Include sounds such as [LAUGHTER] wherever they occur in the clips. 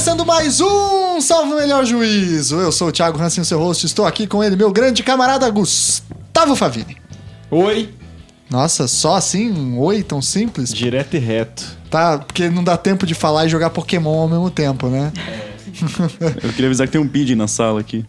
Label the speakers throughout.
Speaker 1: Começando mais um Salve o Melhor Juízo. Eu sou o Thiago Hansen, seu host. Estou aqui com ele, meu grande camarada Gustavo Favini.
Speaker 2: Oi.
Speaker 1: Nossa, só assim? Um oi tão simples?
Speaker 2: Direto e reto.
Speaker 1: Tá, porque não dá tempo de falar e jogar Pokémon ao mesmo tempo, né?
Speaker 3: Eu queria avisar que tem um PID na sala aqui.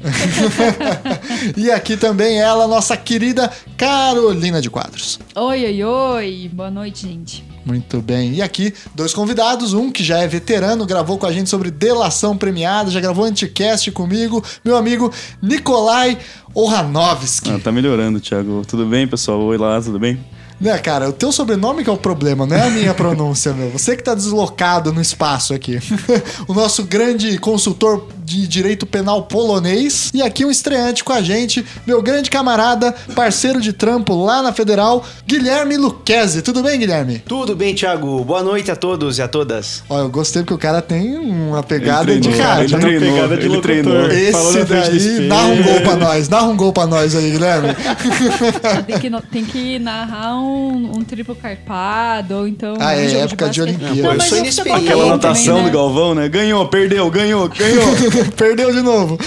Speaker 3: [LAUGHS]
Speaker 1: e aqui também ela, nossa querida Carolina de Quadros.
Speaker 4: Oi, oi, oi. Boa noite, gente.
Speaker 1: Muito bem. E aqui, dois convidados. Um que já é veterano, gravou com a gente sobre delação premiada, já gravou anticast comigo, meu amigo Nikolai Ohanovski.
Speaker 3: Ah, tá melhorando, Thiago. Tudo bem, pessoal? Oi lá, tudo bem?
Speaker 1: Né, cara, o teu sobrenome que é o problema, não é a minha [LAUGHS] pronúncia, meu. Você que tá deslocado no espaço aqui. [LAUGHS] o nosso grande consultor de direito penal polonês. E aqui um estreante com a gente, meu grande camarada, parceiro de trampo lá na Federal, Guilherme Luquezzi. Tudo bem, Guilherme?
Speaker 5: Tudo bem, Thiago. Boa noite a todos e a todas.
Speaker 1: Olha, eu gostei porque o cara tem uma pegada
Speaker 3: Ele
Speaker 1: de
Speaker 3: treinou,
Speaker 1: cara.
Speaker 3: ele
Speaker 1: né?
Speaker 3: treinou,
Speaker 2: pegada de
Speaker 3: ele
Speaker 2: locutor.
Speaker 3: treinou.
Speaker 1: Esse daí, narra um gol pra nós. Narra um gol pra nós aí, Guilherme.
Speaker 4: Tem que, tem que narrar um, um triplo carpado, ou então.
Speaker 1: Ah,
Speaker 4: um
Speaker 1: é,
Speaker 4: jogo
Speaker 1: época de
Speaker 4: basquete.
Speaker 1: Olimpíada.
Speaker 4: Não,
Speaker 5: Eu
Speaker 4: mas
Speaker 5: sou
Speaker 4: é
Speaker 5: inexperiente.
Speaker 3: Aquela anotação
Speaker 4: né?
Speaker 3: do Galvão, né? Ganhou, perdeu, ganhou, ganhou. [LAUGHS]
Speaker 1: Perdeu de novo.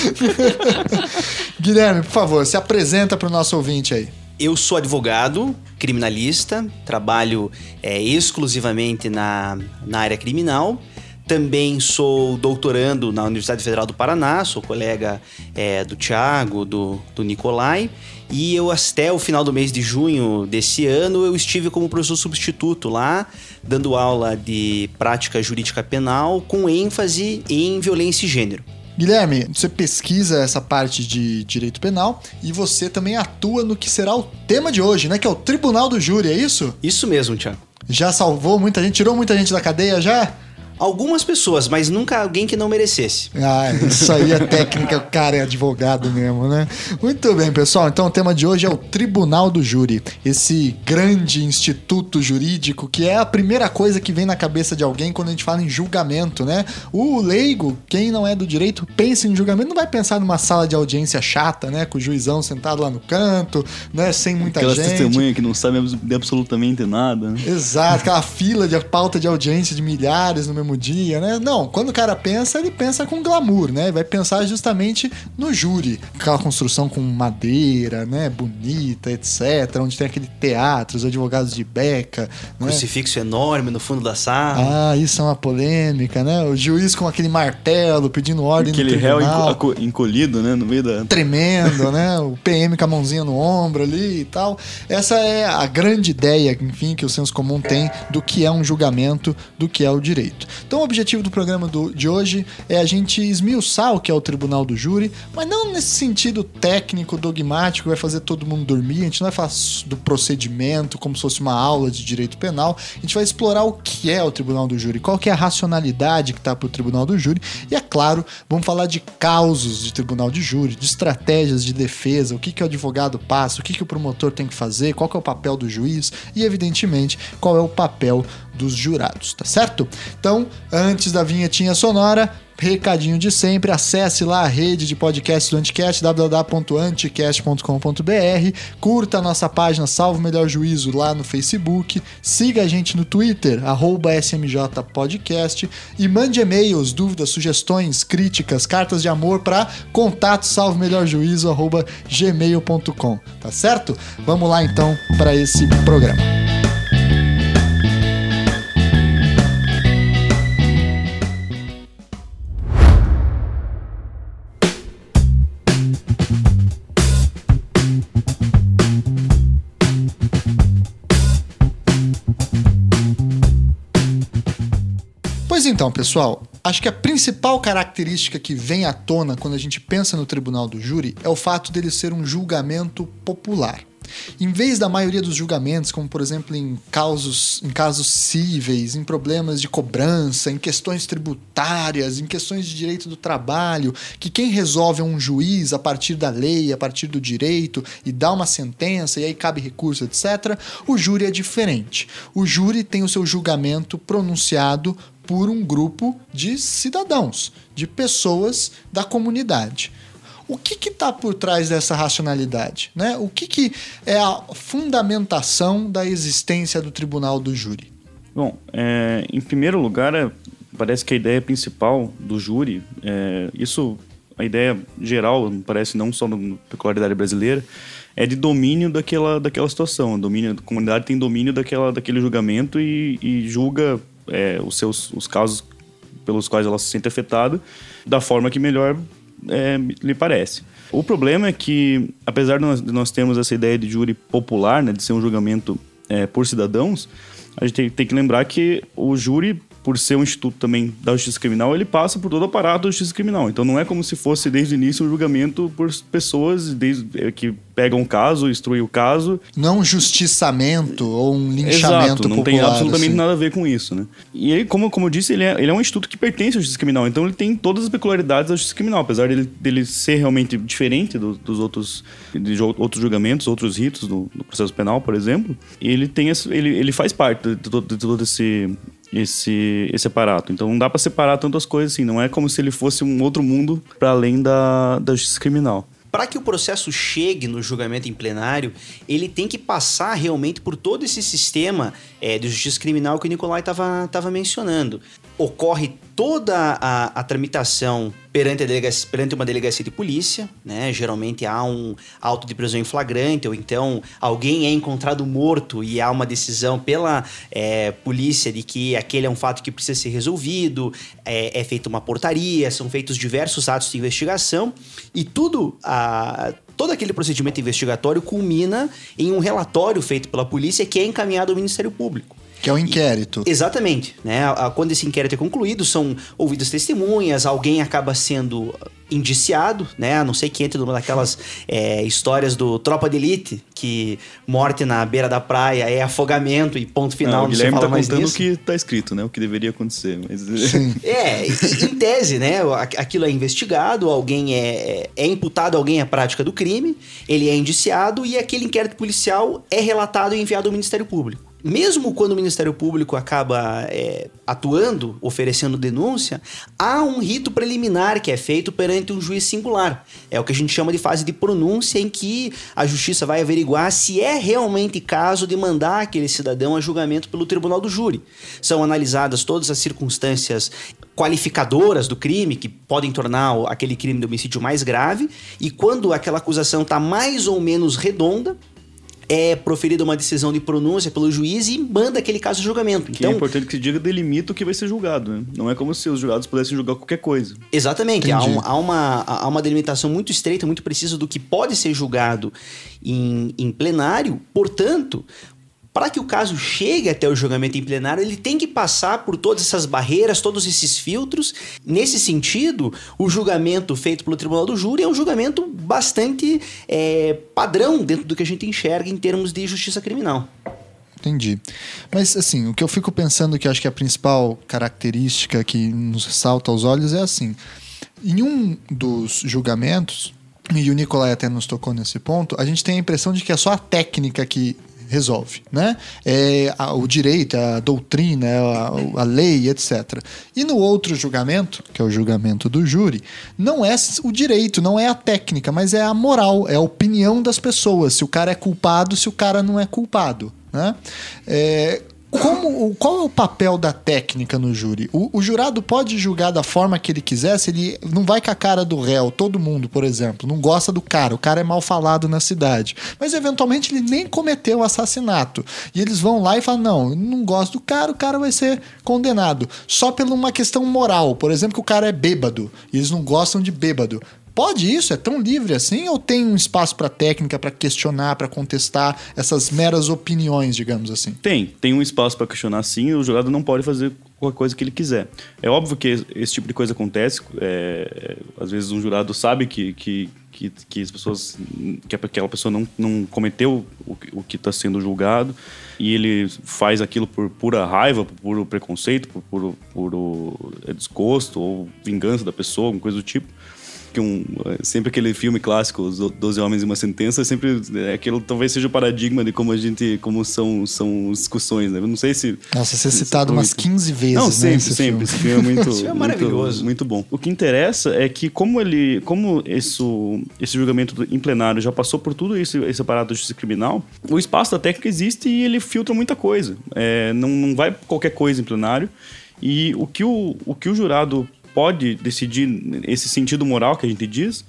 Speaker 1: [LAUGHS] Guilherme, por favor, se apresenta pro nosso ouvinte aí.
Speaker 5: Eu sou advogado, criminalista, trabalho é, exclusivamente na, na área criminal. Também sou doutorando na Universidade Federal do Paraná, sou colega é, do Tiago, do, do Nicolai. E eu, até o final do mês de junho desse ano, eu estive como professor substituto lá, dando aula de prática jurídica penal com ênfase em violência e gênero.
Speaker 1: Guilherme, você pesquisa essa parte de direito penal e você também atua no que será o tema de hoje, né? Que é o Tribunal do Júri, é isso?
Speaker 5: Isso mesmo, Tiago.
Speaker 1: Já salvou muita gente, tirou muita gente da cadeia já?
Speaker 5: Algumas pessoas, mas nunca alguém que não merecesse.
Speaker 1: Ah, isso aí é técnica, o cara é advogado mesmo, né? Muito bem, pessoal. Então o tema de hoje é o Tribunal do Júri. Esse grande instituto jurídico que é a primeira coisa que vem na cabeça de alguém quando a gente fala em julgamento, né? O leigo, quem não é do direito, pensa em julgamento, não vai pensar numa sala de audiência chata, né? Com o juizão sentado lá no canto, né? Sem muita
Speaker 3: Aquelas
Speaker 1: gente.
Speaker 3: testemunhas que não sabem de absolutamente nada. né?
Speaker 1: Exato, aquela fila de pauta de audiência de milhares no mesmo dia, né? Não, quando o cara pensa, ele pensa com glamour, né? Vai pensar justamente no júri. Aquela construção com madeira, né? Bonita, etc. Onde tem aquele teatro, os advogados de beca, né?
Speaker 5: Crucifixo enorme no fundo da sala.
Speaker 1: Ah, isso é uma polêmica, né? O juiz com aquele martelo pedindo ordem
Speaker 3: Aquele
Speaker 1: no
Speaker 3: réu
Speaker 1: tribunal.
Speaker 3: enco- aco- encolhido, né? No meio da.
Speaker 1: tremendo, né? [LAUGHS] O PM com a mãozinha no ombro ali e tal. Essa é a grande ideia, enfim, que o senso comum tem do que é um julgamento, do que é o direito. Então, o objetivo do programa do- de hoje é a gente esmiuçar o que é o tribunal do júri, mas não nesse sentido técnico, dogmático, vai fazer todo mundo dormir. A gente não vai falar do procedimento como se fosse uma aula de direito penal. A gente vai explorar o que é o tribunal do júri, qual que é a racionalidade que está para o tribunal do júri. E é claro, vamos falar de causos de tribunal de júri, de estratégias de defesa, o que, que o advogado passa, o que, que o promotor tem que fazer, qual que é o papel do juiz e, evidentemente, qual é o papel dos jurados, tá certo? Então, antes da vinhetinha sonora, recadinho de sempre, acesse lá a rede de podcast do Anticast, www.anticast.com.br, curta a nossa página Salvo Melhor Juízo lá no Facebook, siga a gente no Twitter, arroba SMJ Podcast, e mande e-mails, dúvidas, sugestões, críticas, cartas de amor para contato salvomelhorjuízo, arroba gmail.com, tá certo? Vamos lá então para esse programa. Pois então, pessoal, acho que a principal característica que vem à tona quando a gente pensa no tribunal do júri é o fato dele ser um julgamento popular. Em vez da maioria dos julgamentos, como por exemplo em casos, em casos cíveis, em problemas de cobrança, em questões tributárias, em questões de direito do trabalho, que quem resolve é um juiz a partir da lei, a partir do direito e dá uma sentença e aí cabe recurso, etc. O júri é diferente. O júri tem o seu julgamento pronunciado por um grupo de cidadãos, de pessoas da comunidade. O que está por trás dessa racionalidade? Né? O que, que é a fundamentação da existência do tribunal do júri?
Speaker 3: Bom, é, em primeiro lugar, é parece que a ideia principal do júri, é, isso, a ideia geral, parece não só na peculiaridade brasileira, é de domínio daquela, daquela situação. Domínio, a comunidade tem domínio daquela, daquele julgamento e, e julga é, os seus os casos pelos quais ela se sente afetada da forma que melhor é, lhe parece. O problema é que, apesar de nós, de nós termos essa ideia de júri popular, né, de ser um julgamento é, por cidadãos, a gente tem, tem que lembrar que o júri por ser um instituto também da justiça criminal, ele passa por todo o aparato da justiça criminal. Então não é como se fosse desde o início um julgamento por pessoas desde, eh, que pegam um caso, instruem o caso.
Speaker 1: Não um justiçamento ou um linchamento
Speaker 3: Exato, não
Speaker 1: popular,
Speaker 3: tem absolutamente
Speaker 1: assim.
Speaker 3: nada a ver com isso, né? E aí, como, como eu disse, ele é, ele é um instituto que pertence à justiça criminal, então ele tem todas as peculiaridades da justiça criminal, apesar dele, dele ser realmente diferente do- dos outros, de outros julgamentos, outros ritos do, do processo penal, por exemplo, ele tem esse- ele, ele faz parte de, todo- de todo esse esse, esse aparato. Então não dá pra separar tantas coisas assim. Não é como se ele fosse um outro mundo para além da, da justiça criminal.
Speaker 5: Para que o processo chegue no julgamento em plenário, ele tem que passar realmente por todo esse sistema é, de justiça criminal que o Nicolai estava mencionando. Ocorre toda a, a tramitação perante, delegacia, perante uma delegacia de polícia, né? Geralmente há um auto de prisão em flagrante, ou então alguém é encontrado morto e há uma decisão pela é, polícia de que aquele é um fato que precisa ser resolvido, é, é feita uma portaria, são feitos diversos atos de investigação e tudo, a, todo aquele procedimento investigatório culmina em um relatório feito pela polícia que é encaminhado ao Ministério Público.
Speaker 1: Que é o inquérito.
Speaker 5: Exatamente, né? A- a- Quando esse inquérito é concluído, são ouvidas testemunhas, alguém acaba sendo indiciado, né? A não sei que entre numa daquelas é, histórias do Tropa de Elite, que morte na beira da praia é afogamento e ponto final,
Speaker 3: Não,
Speaker 5: não,
Speaker 3: o
Speaker 5: se
Speaker 3: Guilherme
Speaker 5: fala
Speaker 3: tá
Speaker 5: mais
Speaker 3: contando
Speaker 5: nisso.
Speaker 3: o que tá escrito, né? O que deveria acontecer. Mas...
Speaker 1: Sim. [LAUGHS]
Speaker 5: É, e- em tese, né? aqu- Aquilo é investigado, alguém é, é imputado alguém à prática do crime, ele é indiciado e aquele inquérito policial é relatado e enviado ao Ministério Público. Mesmo quando o Ministério Público acaba é, atuando, oferecendo denúncia, há um rito preliminar que é feito perante um juiz singular. É o que a gente chama de fase de pronúncia, em que a justiça vai averiguar se é realmente caso de mandar aquele cidadão a julgamento pelo tribunal do júri. São analisadas todas as circunstâncias qualificadoras do crime, que podem tornar aquele crime de homicídio mais grave, e quando aquela acusação está mais ou menos redonda, é proferida uma decisão de pronúncia pelo juiz e manda aquele caso a julgamento.
Speaker 3: Que é
Speaker 5: Então,
Speaker 3: importante que se diga delimita o que vai ser julgado, né? Não é como se os julgados pudessem julgar qualquer coisa.
Speaker 5: Exatamente. Há, um- há uma, há uma delimitação muito estreita, muito precisa do que pode ser julgado em, em plenário. Portanto, para que o caso chegue até o julgamento em plenário, ele tem que passar por todas essas barreiras, todos esses filtros. Nesse sentido, o julgamento feito pelo Tribunal do Júri é um julgamento bastante é, padrão dentro do que a gente enxerga em termos de justiça criminal.
Speaker 1: Entendi. Mas, assim, o que eu fico pensando que acho que a principal característica que nos salta aos olhos é assim: em um dos julgamentos, e o Nicolai até nos tocou nesse ponto, a gente tem a impressão de que é só a técnica que resolve, né? É a- o direito, a doutrina, a, a lei, etc. E no outro julgamento, que é o julgamento do júri, não é o direito, não é a técnica, mas é a moral, é a opinião das pessoas, se o cara é culpado, se o cara não é culpado, né? É, como, qual é o papel da técnica no júri? O, o jurado pode julgar da forma que ele quiser, se ele não vai com a cara do réu, todo mundo, por exemplo, não gosta do cara, o cara é mal falado na cidade, mas eventualmente ele nem cometeu o assassinato. E eles vão lá e falam: não, não gosto do cara, o cara vai ser condenado. Só por uma questão moral, por exemplo, que o cara é bêbado, e eles não gostam de bêbado. Pode isso? É tão livre assim? Ou tem um espaço para técnica, para questionar, para contestar essas meras opiniões, digamos assim?
Speaker 3: Tem, tem um espaço para questionar sim, o jurado não pode fazer qualquer coisa que ele quiser. É óbvio que esse tipo de coisa acontece, é, às vezes um jurado sabe que, que, que, que as pessoas, que aquela pessoa não, não cometeu o, o que está sendo julgado, e ele faz aquilo por pura raiva, por puro preconceito, por puro, puro é, desgosto ou vingança da pessoa, alguma coisa do tipo que um, é, sempre aquele filme clássico, Os Do- Doze Homens e uma Sentença, sempre é, aquilo talvez seja o paradigma de como a gente, como são, são as discussões, né? Eu não sei se...
Speaker 1: Nossa, ser
Speaker 3: se-
Speaker 1: citado umas 15 vezes,
Speaker 3: Não,
Speaker 1: né,
Speaker 3: sempre,
Speaker 1: esse filme.
Speaker 3: sempre. Esse filme é [LAUGHS] muito,
Speaker 5: Esse filme é
Speaker 3: muito-
Speaker 5: maravilhoso.
Speaker 3: Muito, bom. O que interessa é que como ele, como isso, esse julgamento em plenário já passou por tudo isso, esse aparato de justiça criminal, o espaço da técnica existe e ele filtra muita coisa. É, não, não vai qualquer coisa em plenário. E o que o, o que o jurado pode decidir, esse sentido moral que a gente diz,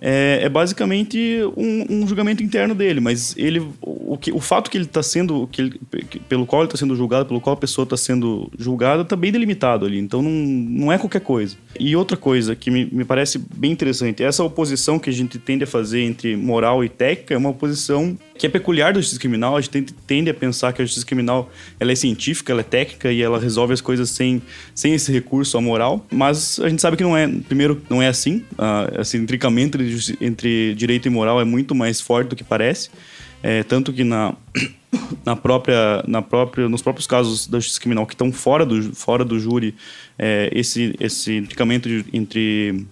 Speaker 3: é, é basicamente um, um, julgamento interno dele, mas ele, o, que, o fato que ele está sendo, que ele, pelo qual ele está sendo julgado, pelo qual a pessoa está sendo julgada, está bem delimitado ali. Então não, não é qualquer coisa. E outra coisa que me, me parece bem interessante, essa oposição que a gente tende a fazer entre moral e técnica é uma oposição que é peculiar da justiça criminal. A gente tende a pensar que a justiça criminal ela é científica, ela é técnica e ela resolve as coisas sem, sem esse recurso à moral. Mas a gente sabe que não é, primeiro, não é assim. Uh, esse intricamento entre, direito e moral é muito mais forte do que parece. É, tanto que na, [COUGHS] na própria, na própria, nos próprios casos da justiça criminal que estão fora do, fora do júri, é, esse, esse intricamento entre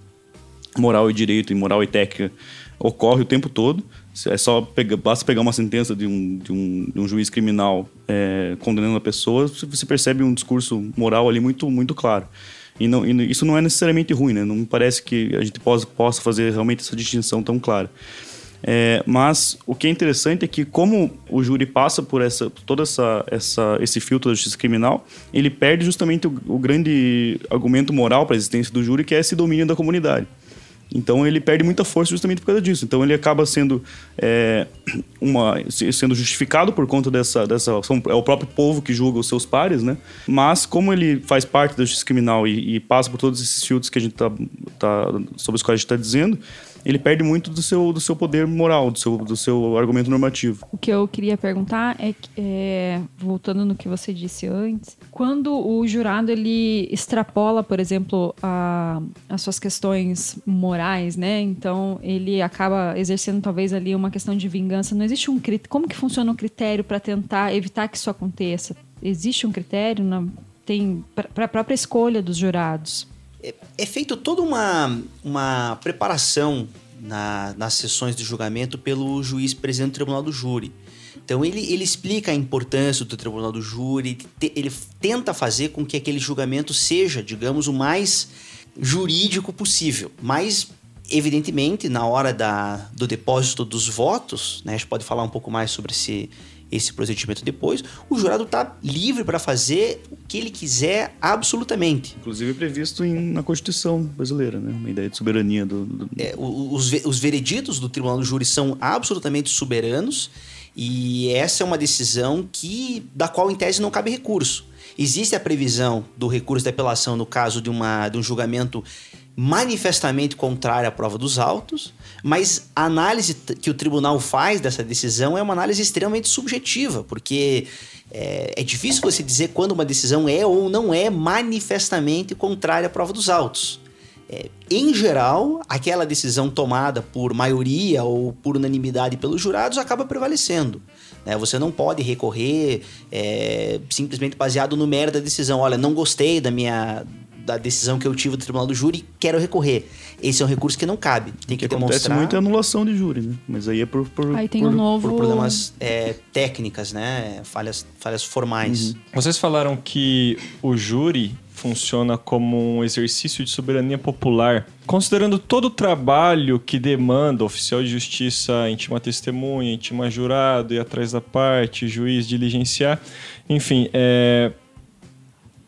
Speaker 3: moral e direito, e moral e técnica, ocorre o tempo todo. É só pegar, basta pegar uma sentença de um, de um, de um juiz criminal é, condenando a pessoa, você percebe um discurso moral ali muito, muito claro. E, não, e isso não é necessariamente ruim, né? Não parece que a gente possa, possa fazer realmente essa distinção tão clara. É, mas o que é interessante é que como o júri passa por essa todo essa, essa, esse filtro da justiça criminal, ele perde justamente o, o grande argumento moral para a existência do júri, que é esse domínio da comunidade. Então ele perde muita força justamente por causa disso. Então ele acaba sendo é, [CLEARS THROAT] uma sendo justificado por conta dessa dessa é o próprio povo que julga os seus pares, né? Mas como ele faz parte da justiça criminal e, e passa por todos esses filtros que a gente tá, tá sobre os quais a gente está dizendo, ele perde muito do seu, do seu poder moral, do seu, do seu argumento normativo.
Speaker 4: O que eu queria perguntar é, é, voltando no que você disse antes, quando o jurado ele extrapola, por exemplo, a, as suas questões morais, né? Então ele acaba exercendo talvez ali uma questão de vingança. Não existe um critério. Como que funciona o critério para tentar evitar que isso aconteça? Existe um critério? Na, tem para a própria escolha dos jurados?
Speaker 5: É, é feito toda uma, uma preparação na, nas sessões de julgamento pelo juiz presidente do tribunal do júri. Então ele, ele explica a importância do tribunal do júri, ele tenta fazer com que aquele julgamento seja, digamos, o mais jurídico possível. Mas, evidentemente, na hora da, do depósito dos votos, né, a gente pode falar um pouco mais sobre esse, esse procedimento depois, o jurado está livre para fazer o que ele quiser absolutamente.
Speaker 3: Inclusive previsto em, na Constituição brasileira, né? uma ideia de soberania do... do...
Speaker 5: É, os, os vereditos do Tribunal do Júri são absolutamente soberanos e essa é uma decisão que da qual em tese não cabe recurso. Existe a previsão do recurso de apelação no caso de, uma, de um julgamento manifestamente contrária à prova dos autos, mas a análise que o tribunal faz dessa decisão é uma análise extremamente subjetiva, porque é, é, difícil você dizer quando uma decisão é ou não é manifestamente contrária à prova dos autos. É, em geral, aquela decisão tomada por maioria ou por unanimidade pelos jurados acaba prevalecendo. Né? Você não pode recorrer é, simplesmente baseado no mero da decisão. Olha, não gostei da minha da decisão que eu tive do tribunal do júri, quero recorrer. Esse é um recurso que não cabe. Tem que, que demonstrar. Acontece
Speaker 3: muito é anulação de júri, né? Mas aí é por, por,
Speaker 4: aí tem
Speaker 3: por,
Speaker 4: um novo...
Speaker 5: por problemas é, técnicas, né? Falhas, falhas formais. Uhum.
Speaker 2: Vocês falaram que o júri funciona como um exercício de soberania popular. Considerando todo o trabalho que demanda oficial de justiça intima testemunha, intima jurado, ir atrás da parte, juiz diligenciar, enfim, é,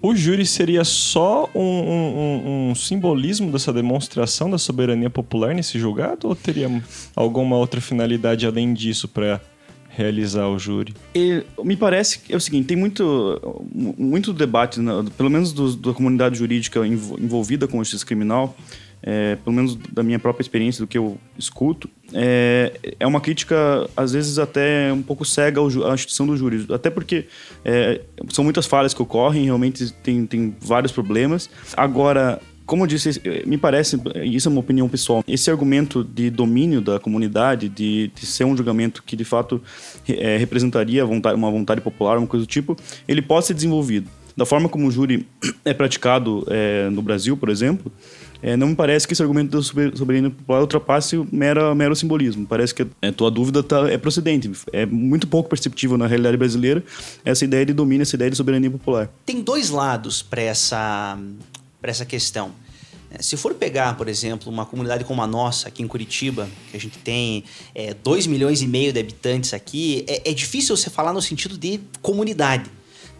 Speaker 2: o júri seria só um, um, um, simbolismo dessa demonstração da soberania popular nesse julgado ou teria alguma outra finalidade além disso para realizar o júri?
Speaker 3: E, me parece que é o seguinte, tem muito, muito debate, pelo menos do, da comunidade jurídica envolvida com justiça criminal, é, pelo menos da minha própria experiência, do que eu escuto, é, é uma crítica, às vezes, até um pouco cega à instituição do júri. Até porque é, são muitas falhas que ocorrem, realmente tem, tem vários problemas. Agora, como eu disse, me parece, isso é uma opinião pessoal, esse argumento de domínio da comunidade, de, de ser um julgamento que de fato é, representaria vontade, uma vontade popular, uma coisa do tipo, ele pode ser desenvolvido. Da forma como o júri é praticado é, no Brasil, por exemplo, é, não me parece que esse argumento da soberania popular ultrapasse o mero, mero simbolismo. Parece que a tua dúvida tá, é procedente. É muito pouco perceptível na realidade brasileira essa ideia de domínio, essa ideia de soberania popular.
Speaker 5: Tem dois lados para essa, essa questão. É, se for pegar, por exemplo, uma comunidade como a nossa, aqui em Curitiba, que a gente tem 2 é, milhões e meio de habitantes aqui, é, é difícil você falar no sentido de comunidade.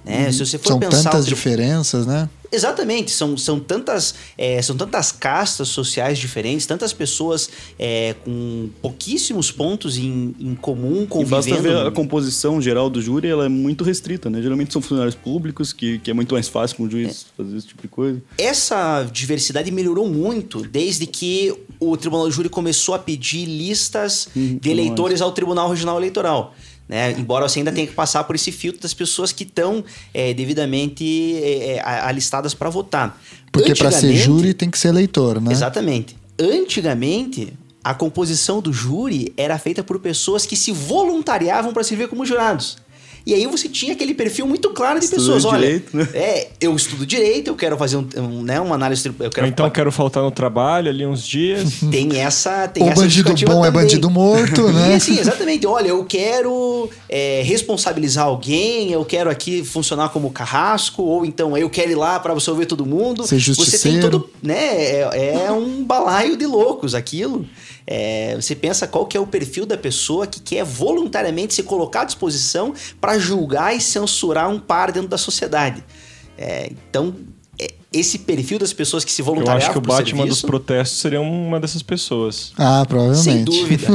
Speaker 5: Né?
Speaker 1: Uhum. Se você for São pensar tantas diferenças, né?
Speaker 5: Exatamente, são, são, tantas, é, são tantas castas sociais diferentes, tantas pessoas é, com pouquíssimos pontos em, em comum
Speaker 3: E
Speaker 5: convivendo.
Speaker 3: basta ver a composição geral do júri, ela é muito restrita, né? Geralmente são funcionários públicos, que, que é muito mais fácil com o juiz fazer esse tipo de coisa.
Speaker 5: Essa diversidade melhorou muito desde que o Tribunal do Júri começou a pedir listas
Speaker 3: Uhum,
Speaker 5: de eleitores ao Tribunal Regional Eleitoral. Né? Embora você ainda tenha que passar por esse filtro das pessoas que estão é, devidamente é, é, alistadas para votar.
Speaker 1: Porque para ser júri tem que ser eleitor, né?
Speaker 5: Exatamente. Antigamente, a composição do júri era feita por pessoas que se voluntariavam para servir como jurados. E aí você tinha aquele perfil muito claro de
Speaker 3: Estudante
Speaker 5: pessoas.
Speaker 3: de
Speaker 5: Olha,
Speaker 3: direito, né?
Speaker 5: é, eu estudo direito, eu quero fazer um, um, né, uma análise. Eu
Speaker 2: Ou
Speaker 5: quero
Speaker 2: então quero faltar no trabalho ali uns dias. [LAUGHS]
Speaker 5: Tem essa. Tem
Speaker 1: O
Speaker 5: essa
Speaker 1: bandido bom é
Speaker 5: também.
Speaker 1: bandido morto, [LAUGHS]
Speaker 5: E
Speaker 1: né?
Speaker 5: assim, exatamente. Olha, eu quero é, responsabilizar alguém, eu quero aqui funcionar como carrasco, ou então eu quero ir lá para absolver todo mundo.
Speaker 1: Ser
Speaker 5: Você tem todo. Né, é, é um balaio de loucos aquilo. É, você pensa qual que é o perfil da pessoa que quer voluntariamente se colocar à disposição para julgar e censurar um par dentro da sociedade. É, então, é, esse perfil das pessoas que se
Speaker 2: Eu
Speaker 5: voluntariavam
Speaker 2: acho que o Batman dos
Speaker 5: serviço,
Speaker 2: protestos seria uma dessas pessoas.
Speaker 1: Ah, provavelmente.
Speaker 5: Sem dúvida.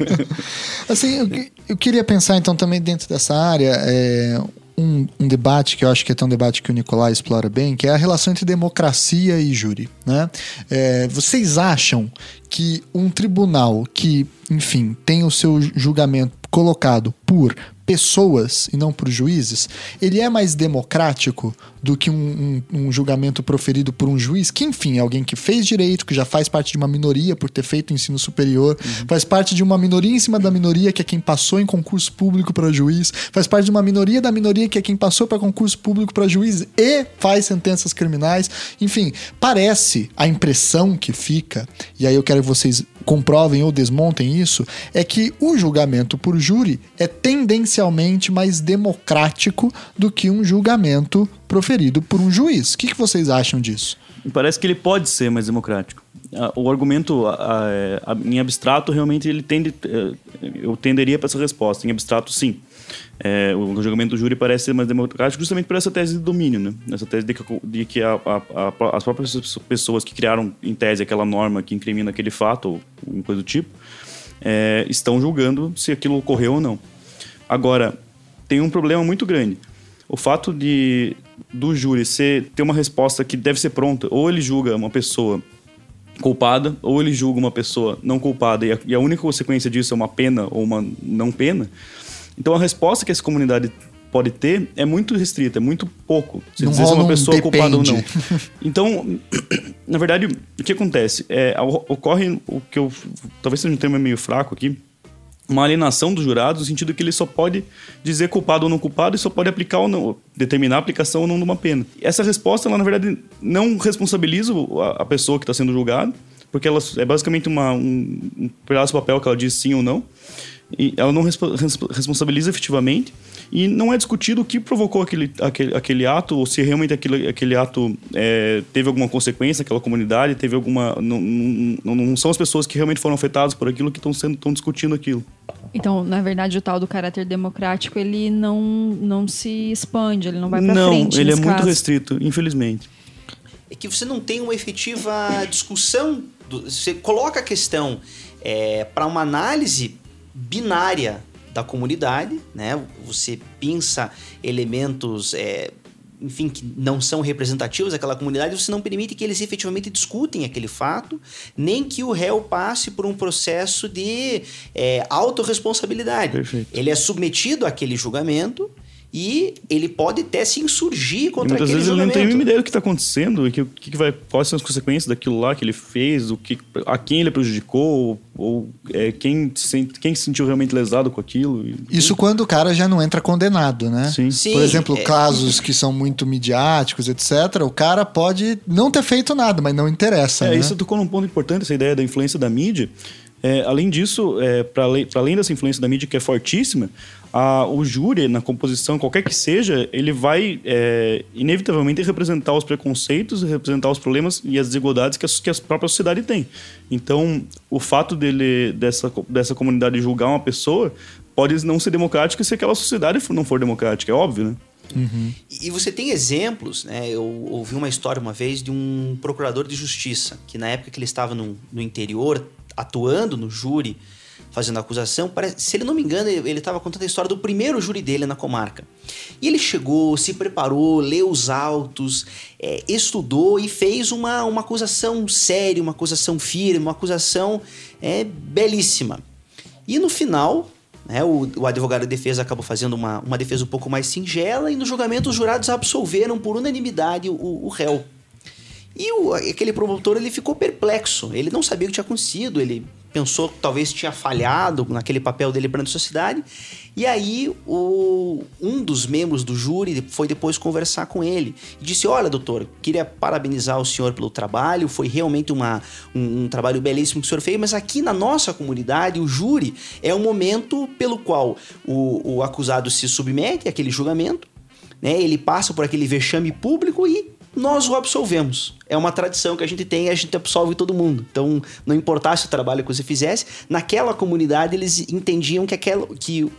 Speaker 5: [LAUGHS]
Speaker 1: Assim, eu, eu queria pensar então também dentro dessa área é, um, um debate que eu acho que é um debate que o Nicolai explora bem, que é a relação entre democracia e júri. Né? É, vocês acham que um tribunal que, enfim, tem o seu julgamento colocado por pessoas e não por juízes, ele é mais democrático do que um, um- um julgamento proferido por um juiz, que enfim é alguém que fez direito, que já faz parte de uma minoria por ter feito ensino superior, faz parte de uma minoria em cima da minoria que é quem passou em concurso público para juiz, faz parte de uma minoria da minoria que é quem passou para concurso público para juiz e faz sentenças criminais. Enfim, parece a impressão que fica, e aí eu quero que vocês comprovem ou desmontem isso, é que o julgamento por júri é tendencialmente mais democrático do que um julgamento proferido por um juiz. O que, que vocês acham disso?
Speaker 3: Parece que ele pode ser mais democrático. Ah, O argumento ah, é, ah, em abstrato realmente ele tende, eh, eu tenderia para essa resposta. Em abstrato, sim. É, o julgamento do júri parece ser mais democrático justamente por essa tese de domínio, né? Essa tese de que, de que a- a- as próprias pessoas que criaram em tese aquela norma que incrimina aquele fato ou uma coisa do tipo é, estão julgando se aquilo ocorreu ou não. Agora, tem um problema muito grande. O fato de do júri ser, ter uma resposta que deve ser pronta, ou ele julga uma pessoa culpada, ou ele julga uma pessoa não culpada, e a, e a única consequência disso é uma pena ou uma não pena. Então a resposta que essa comunidade pode ter é muito restrita, é muito pouco. Se
Speaker 1: Não
Speaker 3: dizer se é uma
Speaker 1: um
Speaker 3: pessoa culpada ou não.
Speaker 1: depende.
Speaker 3: Então, [COUGHS] na verdade, o que acontece? É, ocorre o que eu. Talvez seja um termo meio fraco aqui. Uma alienação dos jurados, no sentido que ele só pode dizer culpado ou não culpado e só pode aplicar ou não, determinar a aplicação ou não de uma pena. Essa resposta, ela, na verdade, não responsabiliza a, pessoa que está sendo julgada, porque ela é basicamente uma, um, um pedaço de papel que ela diz sim ou não. E ela não respo- responsabiliza efetivamente e não é discutido o que provocou aquele, aquele, aquele ato ou se realmente aquele, aquele ato é, teve alguma consequência naquela comunidade, teve alguma. Não, não, não são as pessoas que realmente foram afetadas por aquilo que estão sendo estão discutindo aquilo.
Speaker 4: Então, na verdade, o tal do caráter democrático, ele não, não se expande, ele não vai pra
Speaker 3: não,
Speaker 4: frente.
Speaker 3: ele é
Speaker 4: nesse
Speaker 3: muito
Speaker 4: caso.
Speaker 3: restrito, infelizmente.
Speaker 5: é que você não tem uma efetiva discussão. do- você coloca a questão para uma análise binária da comunidade, né? Você pensa elementos, é, enfim, que não são representativos daquela comunidade, você não permite que eles efetivamente discutem aquele fato, nem que o réu passe por um processo de é, autorresponsabilidade.
Speaker 3: Perfeito.
Speaker 5: Ele é submetido àquele julgamento e ele pode até se insurgir
Speaker 3: E
Speaker 5: contra
Speaker 3: muitas
Speaker 5: aquele
Speaker 3: vezes ele não
Speaker 5: julgamento.
Speaker 3: tem a mínima ideia do que está acontecendo, e que, o que que vai, quais são as consequências daquilo lá que ele fez, o que, a quem ele prejudicou, ou, ou, é, quem, se, sente- quem se sentiu realmente lesado com aquilo. e-
Speaker 1: Isso quando o cara já não entra condenado, né?
Speaker 3: Sim.
Speaker 5: Sim,
Speaker 1: Por exemplo,
Speaker 5: é.
Speaker 1: casos que são muito midiáticos, etc., o cara pode não ter feito nada, mas não interessa.
Speaker 3: É,
Speaker 1: né?
Speaker 3: isso tocou num ponto importante, essa ideia da influência da mídia. É, além disso, é, para além dessa influência da mídia que é fortíssima, a- o júri, na composição, qualquer que seja, ele vai é, inevitavelmente representar os preconceitos, representar os problemas e as desigualdades que a, que a própria sociedade tem. Então, o fato dele, dessa, dessa comunidade julgar uma pessoa pode não ser democrático se aquela sociedade for- não for democrática, é óbvio, né?
Speaker 5: E, e você tem exemplos, né? Eu ouvi uma história uma vez de um procurador de justiça, que na época que ele estava no, no interior, atuando no júri, fazendo acusação, parece, se ele não me engano, ele estava contando a história do primeiro júri dele na comarca. E ele chegou, se preparou, leu os autos, é, estudou e fez uma, uma acusação séria, uma acusação firme, uma acusação é, belíssima. E no final, né, o, o, advogado de defesa acabou fazendo uma, uma defesa um pouco mais singela e no julgamento os jurados absolveram por unanimidade o, o réu. E o, aquele promotor ele ficou perplexo, ele não sabia o que tinha acontecido, ele pensou que talvez tinha falhado naquele papel dele perante a sociedade. E aí o, um dos membros do júri foi depois conversar com ele e disse: Olha, doutor, queria parabenizar o senhor pelo trabalho, foi realmente uma, um, um trabalho belíssimo que o senhor fez, mas aqui na nossa comunidade, o júri é o momento pelo qual o, o acusado se submete àquele julgamento, né? ele passa por aquele vexame público e nós o absolvemos. É uma tradição que a gente tem e a gente absolve todo mundo. Então, não importasse o trabalho que você fizesse, naquela comunidade eles entendiam que, aquela, que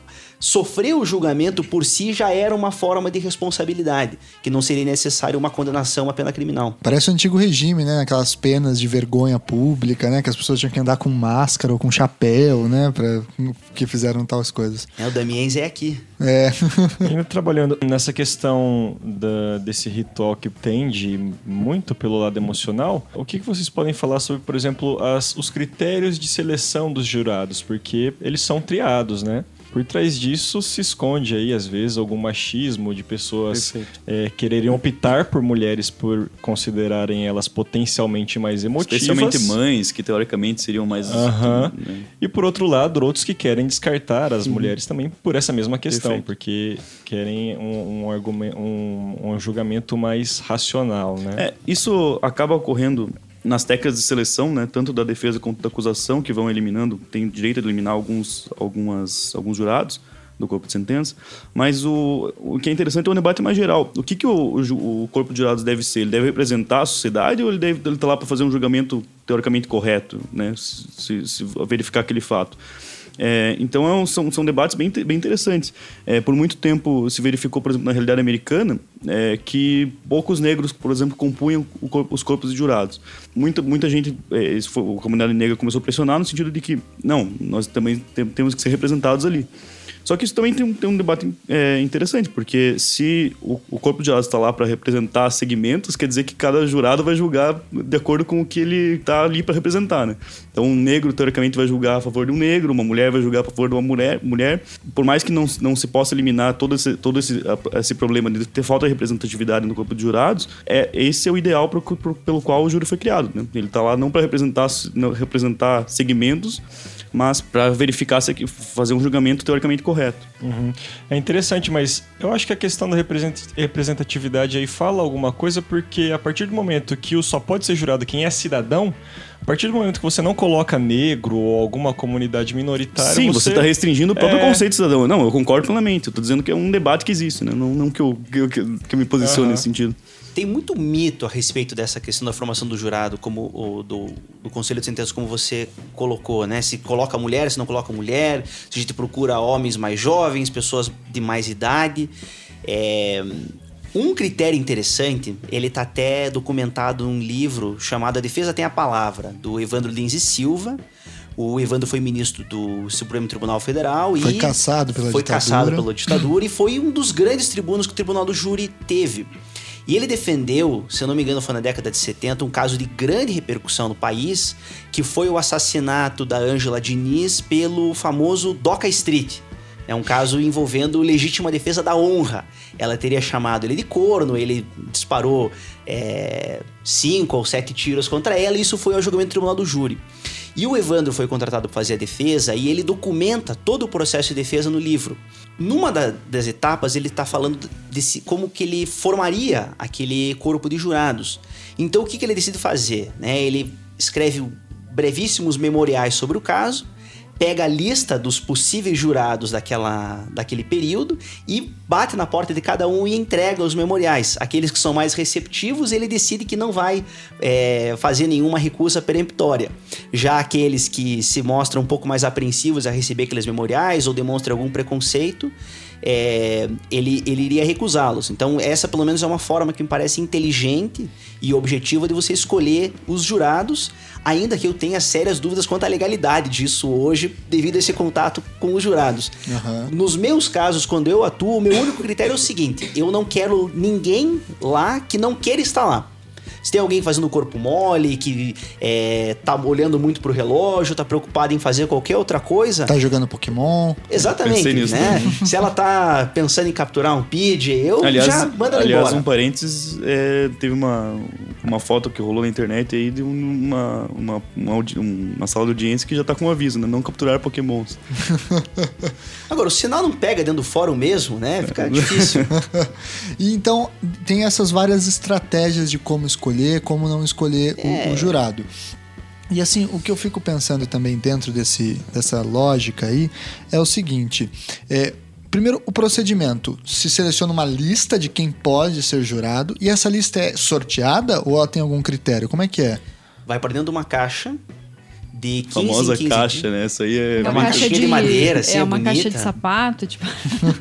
Speaker 5: sofrer o julgamento por si já era uma forma de responsabilidade, que não seria necessário uma condenação à pena criminal.
Speaker 1: Parece o antigo regime, né? Aquelas penas de vergonha pública, né? Que as pessoas tinham que andar com máscara ou com chapéu, né? Pra, que fizeram tais coisas.
Speaker 5: É, o Damiens é aqui.
Speaker 1: É. [LAUGHS]
Speaker 2: Ainda trabalhando nessa questão da, desse ritual que tende muito pelo lado emocional, o que, que vocês podem falar sobre, por exemplo, as, os critérios de seleção dos jurados? Porque eles são triados, né? Por trás disso se esconde aí, às vezes, algum machismo de pessoas é, quererem optar por mulheres por considerarem elas potencialmente mais emotivas.
Speaker 3: Especialmente mães, que teoricamente seriam mais.
Speaker 2: Uhum. Né? E por outro lado, outros que querem descartar as uhum. mulheres também por essa mesma questão, Perfeito. porque querem um, um, argumento, um, um julgamento mais racional, né?
Speaker 3: É, isso acaba ocorrendo nas técnicas de seleção, né, tanto da defesa quanto da acusação, que vão eliminando, tem direito de eliminar alguns, algumas, alguns jurados do corpo de sentença, mas o, o que é interessante é um debate mais geral. O que, que o, o, o corpo de jurados deve ser? Ele deve representar a sociedade ou ele deve estar tá lá para fazer um julgamento teoricamente correto, né, se, se verificar aquele fato? É, então é são, são debates bem, bem interessantes. É, por muito tempo se verificou, por exemplo, na realidade americana, é, que poucos negros, por exemplo, compunham corpo, os corpos de jurados. Muita, muita gente, é, foi, a comunidade negra começou a pressionar no sentido de que, não, nós também temos que ser representados ali. Só que isso também tem um, tem um debate é, interessante, porque se o, o corpo de jurados está lá para representar segmentos, quer dizer que cada jurado vai julgar de acordo com o que ele está ali para representar, né? Então, um negro, teoricamente, vai julgar a favor de um negro, uma mulher vai julgar a favor de uma mulher. mulher. Por mais que não, não se possa eliminar todo esse, todo esse, esse problema de ter falta de representatividade no corpo de jurados, é, esse é o ideal pro, pro, pelo qual o júri foi criado, né? Ele está lá não para representar, representar segmentos, mas para verificar se fazer um julgamento teoricamente correto.
Speaker 2: Uhum. É interessante, mas eu acho que a questão da representatividade aí fala alguma coisa porque a partir do momento que o só pode ser jurado quem é cidadão, a partir do momento que você não coloca negro ou alguma comunidade minoritária.
Speaker 3: Sim, você está restringindo o próprio é... conceito de cidadão. Não, eu concordo plenamente. Eu estou dizendo que é um debate que existe, né? Não, não que, eu, que, eu, que eu me posicione uhum. nesse sentido.
Speaker 5: Tem muito mito a respeito dessa questão da formação do jurado, como o do, do Conselho de Sentença, como você colocou, né? Se coloca mulher, se não coloca mulher, se a gente procura homens mais jovens, pessoas de mais idade. É, um critério interessante, ele está até documentado num livro chamado A Defesa Tem a Palavra, do Evandro Lins e Silva. O Evandro foi ministro do Supremo Tribunal Federal
Speaker 1: foi e caçado pela
Speaker 5: foi
Speaker 1: ditadura.
Speaker 5: caçado pela ditadura e foi um dos grandes tribunos que o Tribunal do Júri teve. E ele defendeu, se eu não me engano, foi na década de 70, um caso de grande repercussão no país, que foi o assassinato da Ângela Diniz pelo famoso Doca Street. É um caso envolvendo legítima defesa da honra. Ela teria chamado ele de corno, ele disparou é, cinco ou sete tiros contra ela, e isso foi ao julgamento do tribunal do júri. E o Evandro foi contratado para fazer a defesa e ele documenta todo o processo de defesa no livro. Numa da, das etapas, ele está falando de como que ele formaria aquele corpo de jurados. Então, o que, que ele decide fazer? Né? Ele escreve brevíssimos memoriais sobre o caso pega a lista dos possíveis jurados daquela, daquele período e bate na porta de cada um e entrega os memoriais. Aqueles que são mais receptivos, ele decide que não vai é, fazer nenhuma recusa peremptória. Já aqueles que se mostram um pouco mais apreensivos a receber aqueles memoriais ou demonstram algum preconceito, é, ele, ele iria recusá-los. Então, essa pelo menos é uma forma que me parece inteligente e objetiva de você escolher os jurados, ainda que eu tenha sérias dúvidas quanto à legalidade disso hoje, devido a esse contato com os jurados.
Speaker 1: Aham.
Speaker 5: Nos meus casos, quando eu atuo, o meu único critério é o seguinte: eu não quero ninguém lá que não queira estar lá. Se tem alguém fazendo corpo mole, que é, tá olhando muito pro relógio, tá preocupado em fazer qualquer outra coisa.
Speaker 1: Tá jogando Pokémon.
Speaker 5: Exatamente,
Speaker 3: nisso
Speaker 5: né? Se ela tá pensando em capturar um PID, eu
Speaker 3: Aliás,
Speaker 5: já mando ela
Speaker 3: aliás
Speaker 5: embora.
Speaker 3: um parênteses, é, teve uma, uma foto que rolou na internet aí de uma, uma, uma, uma sala de audiência que já tá com um aviso, né? Não capturar pokémons. [LAUGHS]
Speaker 5: Agora, o sinal não pega dentro do fórum mesmo, né? Fica difícil. [LAUGHS]
Speaker 1: E então tem essas várias estratégias de como escolher, como não escolher o-
Speaker 5: É.
Speaker 1: o, jurado. E assim, o que eu fico pensando também dentro desse, dessa lógica aí é o seguinte: é, primeiro, o procedimento. Se seleciona uma lista de quem pode ser jurado, e essa lista é sorteada ou ela tem algum critério? Como é que é?
Speaker 5: Vai pra dentro de uma caixa de 15
Speaker 3: Famosa
Speaker 5: em 15
Speaker 3: caixa, né? Essa aí é.
Speaker 4: É
Speaker 5: uma
Speaker 4: uma
Speaker 5: caixinha
Speaker 4: caixa
Speaker 5: de madeira, assim,
Speaker 4: é uma
Speaker 5: bonita.
Speaker 4: caixa de sapato, tipo.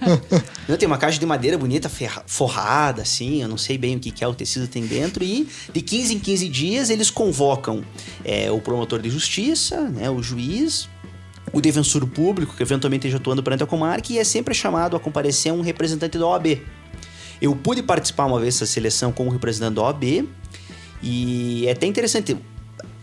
Speaker 4: [LAUGHS]
Speaker 5: Não, tem uma caixa de madeira bonita, forrada, assim, eu não sei bem o que, que é o tecido tem dentro. E de 15 em 15 dias eles convocam é, o promotor de justiça, né, o juiz, o defensor público, que eventualmente esteja atuando perante a comarca, e é sempre chamado a comparecer um representante da OAB. Eu pude participar uma vez dessa seleção como representante da OAB, e é até interessante.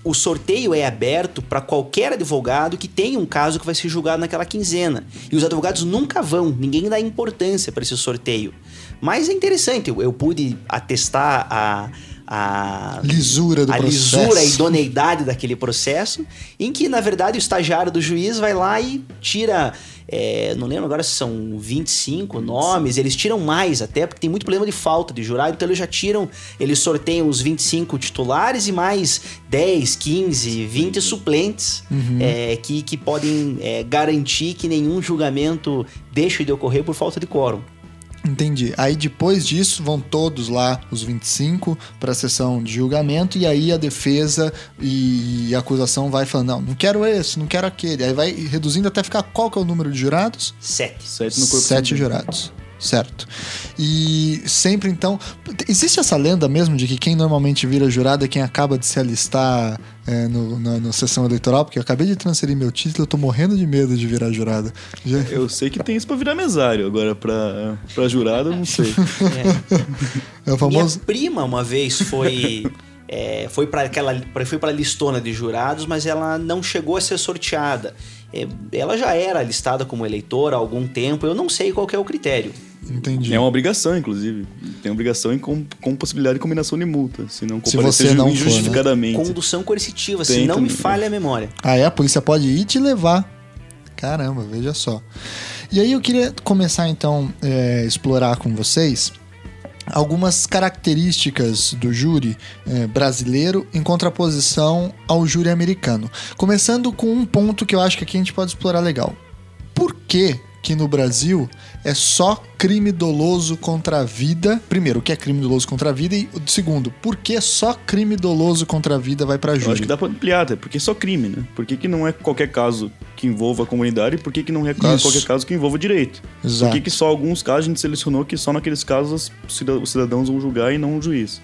Speaker 5: O sorteio é aberto para qualquer advogado que tenha um caso que vai ser julgado naquela quinzena. E os advogados nunca vão, ninguém dá importância para esse sorteio. Mas é interessante, eu, eu pude atestar a, a
Speaker 1: Lisura do
Speaker 5: a
Speaker 1: processo.
Speaker 5: lisura, a idoneidade daquele processo, em que, na verdade, o estagiário do juiz vai lá e tira. É, não lembro agora se são 25 nomes, eles tiram mais até, porque tem muito problema de falta de jurado, então eles já tiram, eles sorteiam os 25 titulares e mais 10, 15, 20 suplentes é, que, que podem é, garantir que nenhum julgamento deixe de ocorrer por falta de quórum.
Speaker 1: Entendi. Aí depois disso vão todos lá, os 25, para a sessão de julgamento, e aí a defesa e a acusação vai falando: não, não quero esse, não quero aquele. Aí vai reduzindo até ficar qual que é o número de jurados?
Speaker 5: Sete.
Speaker 3: Sete no corpo
Speaker 1: Sete jurados. Certo. E sempre então. Existe essa lenda mesmo de que quem normalmente vira jurado é quem acaba de se alistar é, no, na, na sessão eleitoral? Porque eu acabei de transferir meu título, eu tô morrendo de medo de virar jurado. Já-
Speaker 3: Eu sei que tem isso pra virar mesário, agora pra, pra jurado eu não sei. [LAUGHS]
Speaker 5: É.
Speaker 1: É o famoso.
Speaker 5: Minha prima uma vez foi é, foi para aquela pra- foi para listona de jurados, mas ela não chegou a ser sorteada. É, ela já era listada como eleitora há algum tempo. Eu não sei qual que é o critério.
Speaker 1: Entendi.
Speaker 3: É uma obrigação, inclusive. Tem obrigação e com, com possibilidade de combinação de multa. Se não
Speaker 1: Se
Speaker 3: comparecer
Speaker 1: você não for, né?
Speaker 3: injustificadamente.
Speaker 5: Condução coercitiva,
Speaker 3: Tem
Speaker 5: se não me falha a memória.
Speaker 1: Ah, é? A polícia pode ir te levar. Caramba, veja só. E aí eu queria começar então é, explorar com vocês algumas características do júri é, brasileiro em contraposição ao júri americano. Começando com um ponto que eu acho que aqui a gente pode explorar legal. Por que que no Brasil é só crime doloso contra a vida? Primeiro, o que é crime doloso contra a vida? E o segundo, por que só crime doloso contra a vida vai pra
Speaker 3: Eu
Speaker 1: júri?
Speaker 3: acho que dá pra ampliar, até porque é só crime, né? Por que, que não é qualquer caso que envolva a comunidade e por que, que não é qualquer caso que envolva o direito?
Speaker 1: Exato.
Speaker 3: Por que, que só alguns casos a gente selecionou que só naqueles casos os cidadãos vão julgar e não o juiz?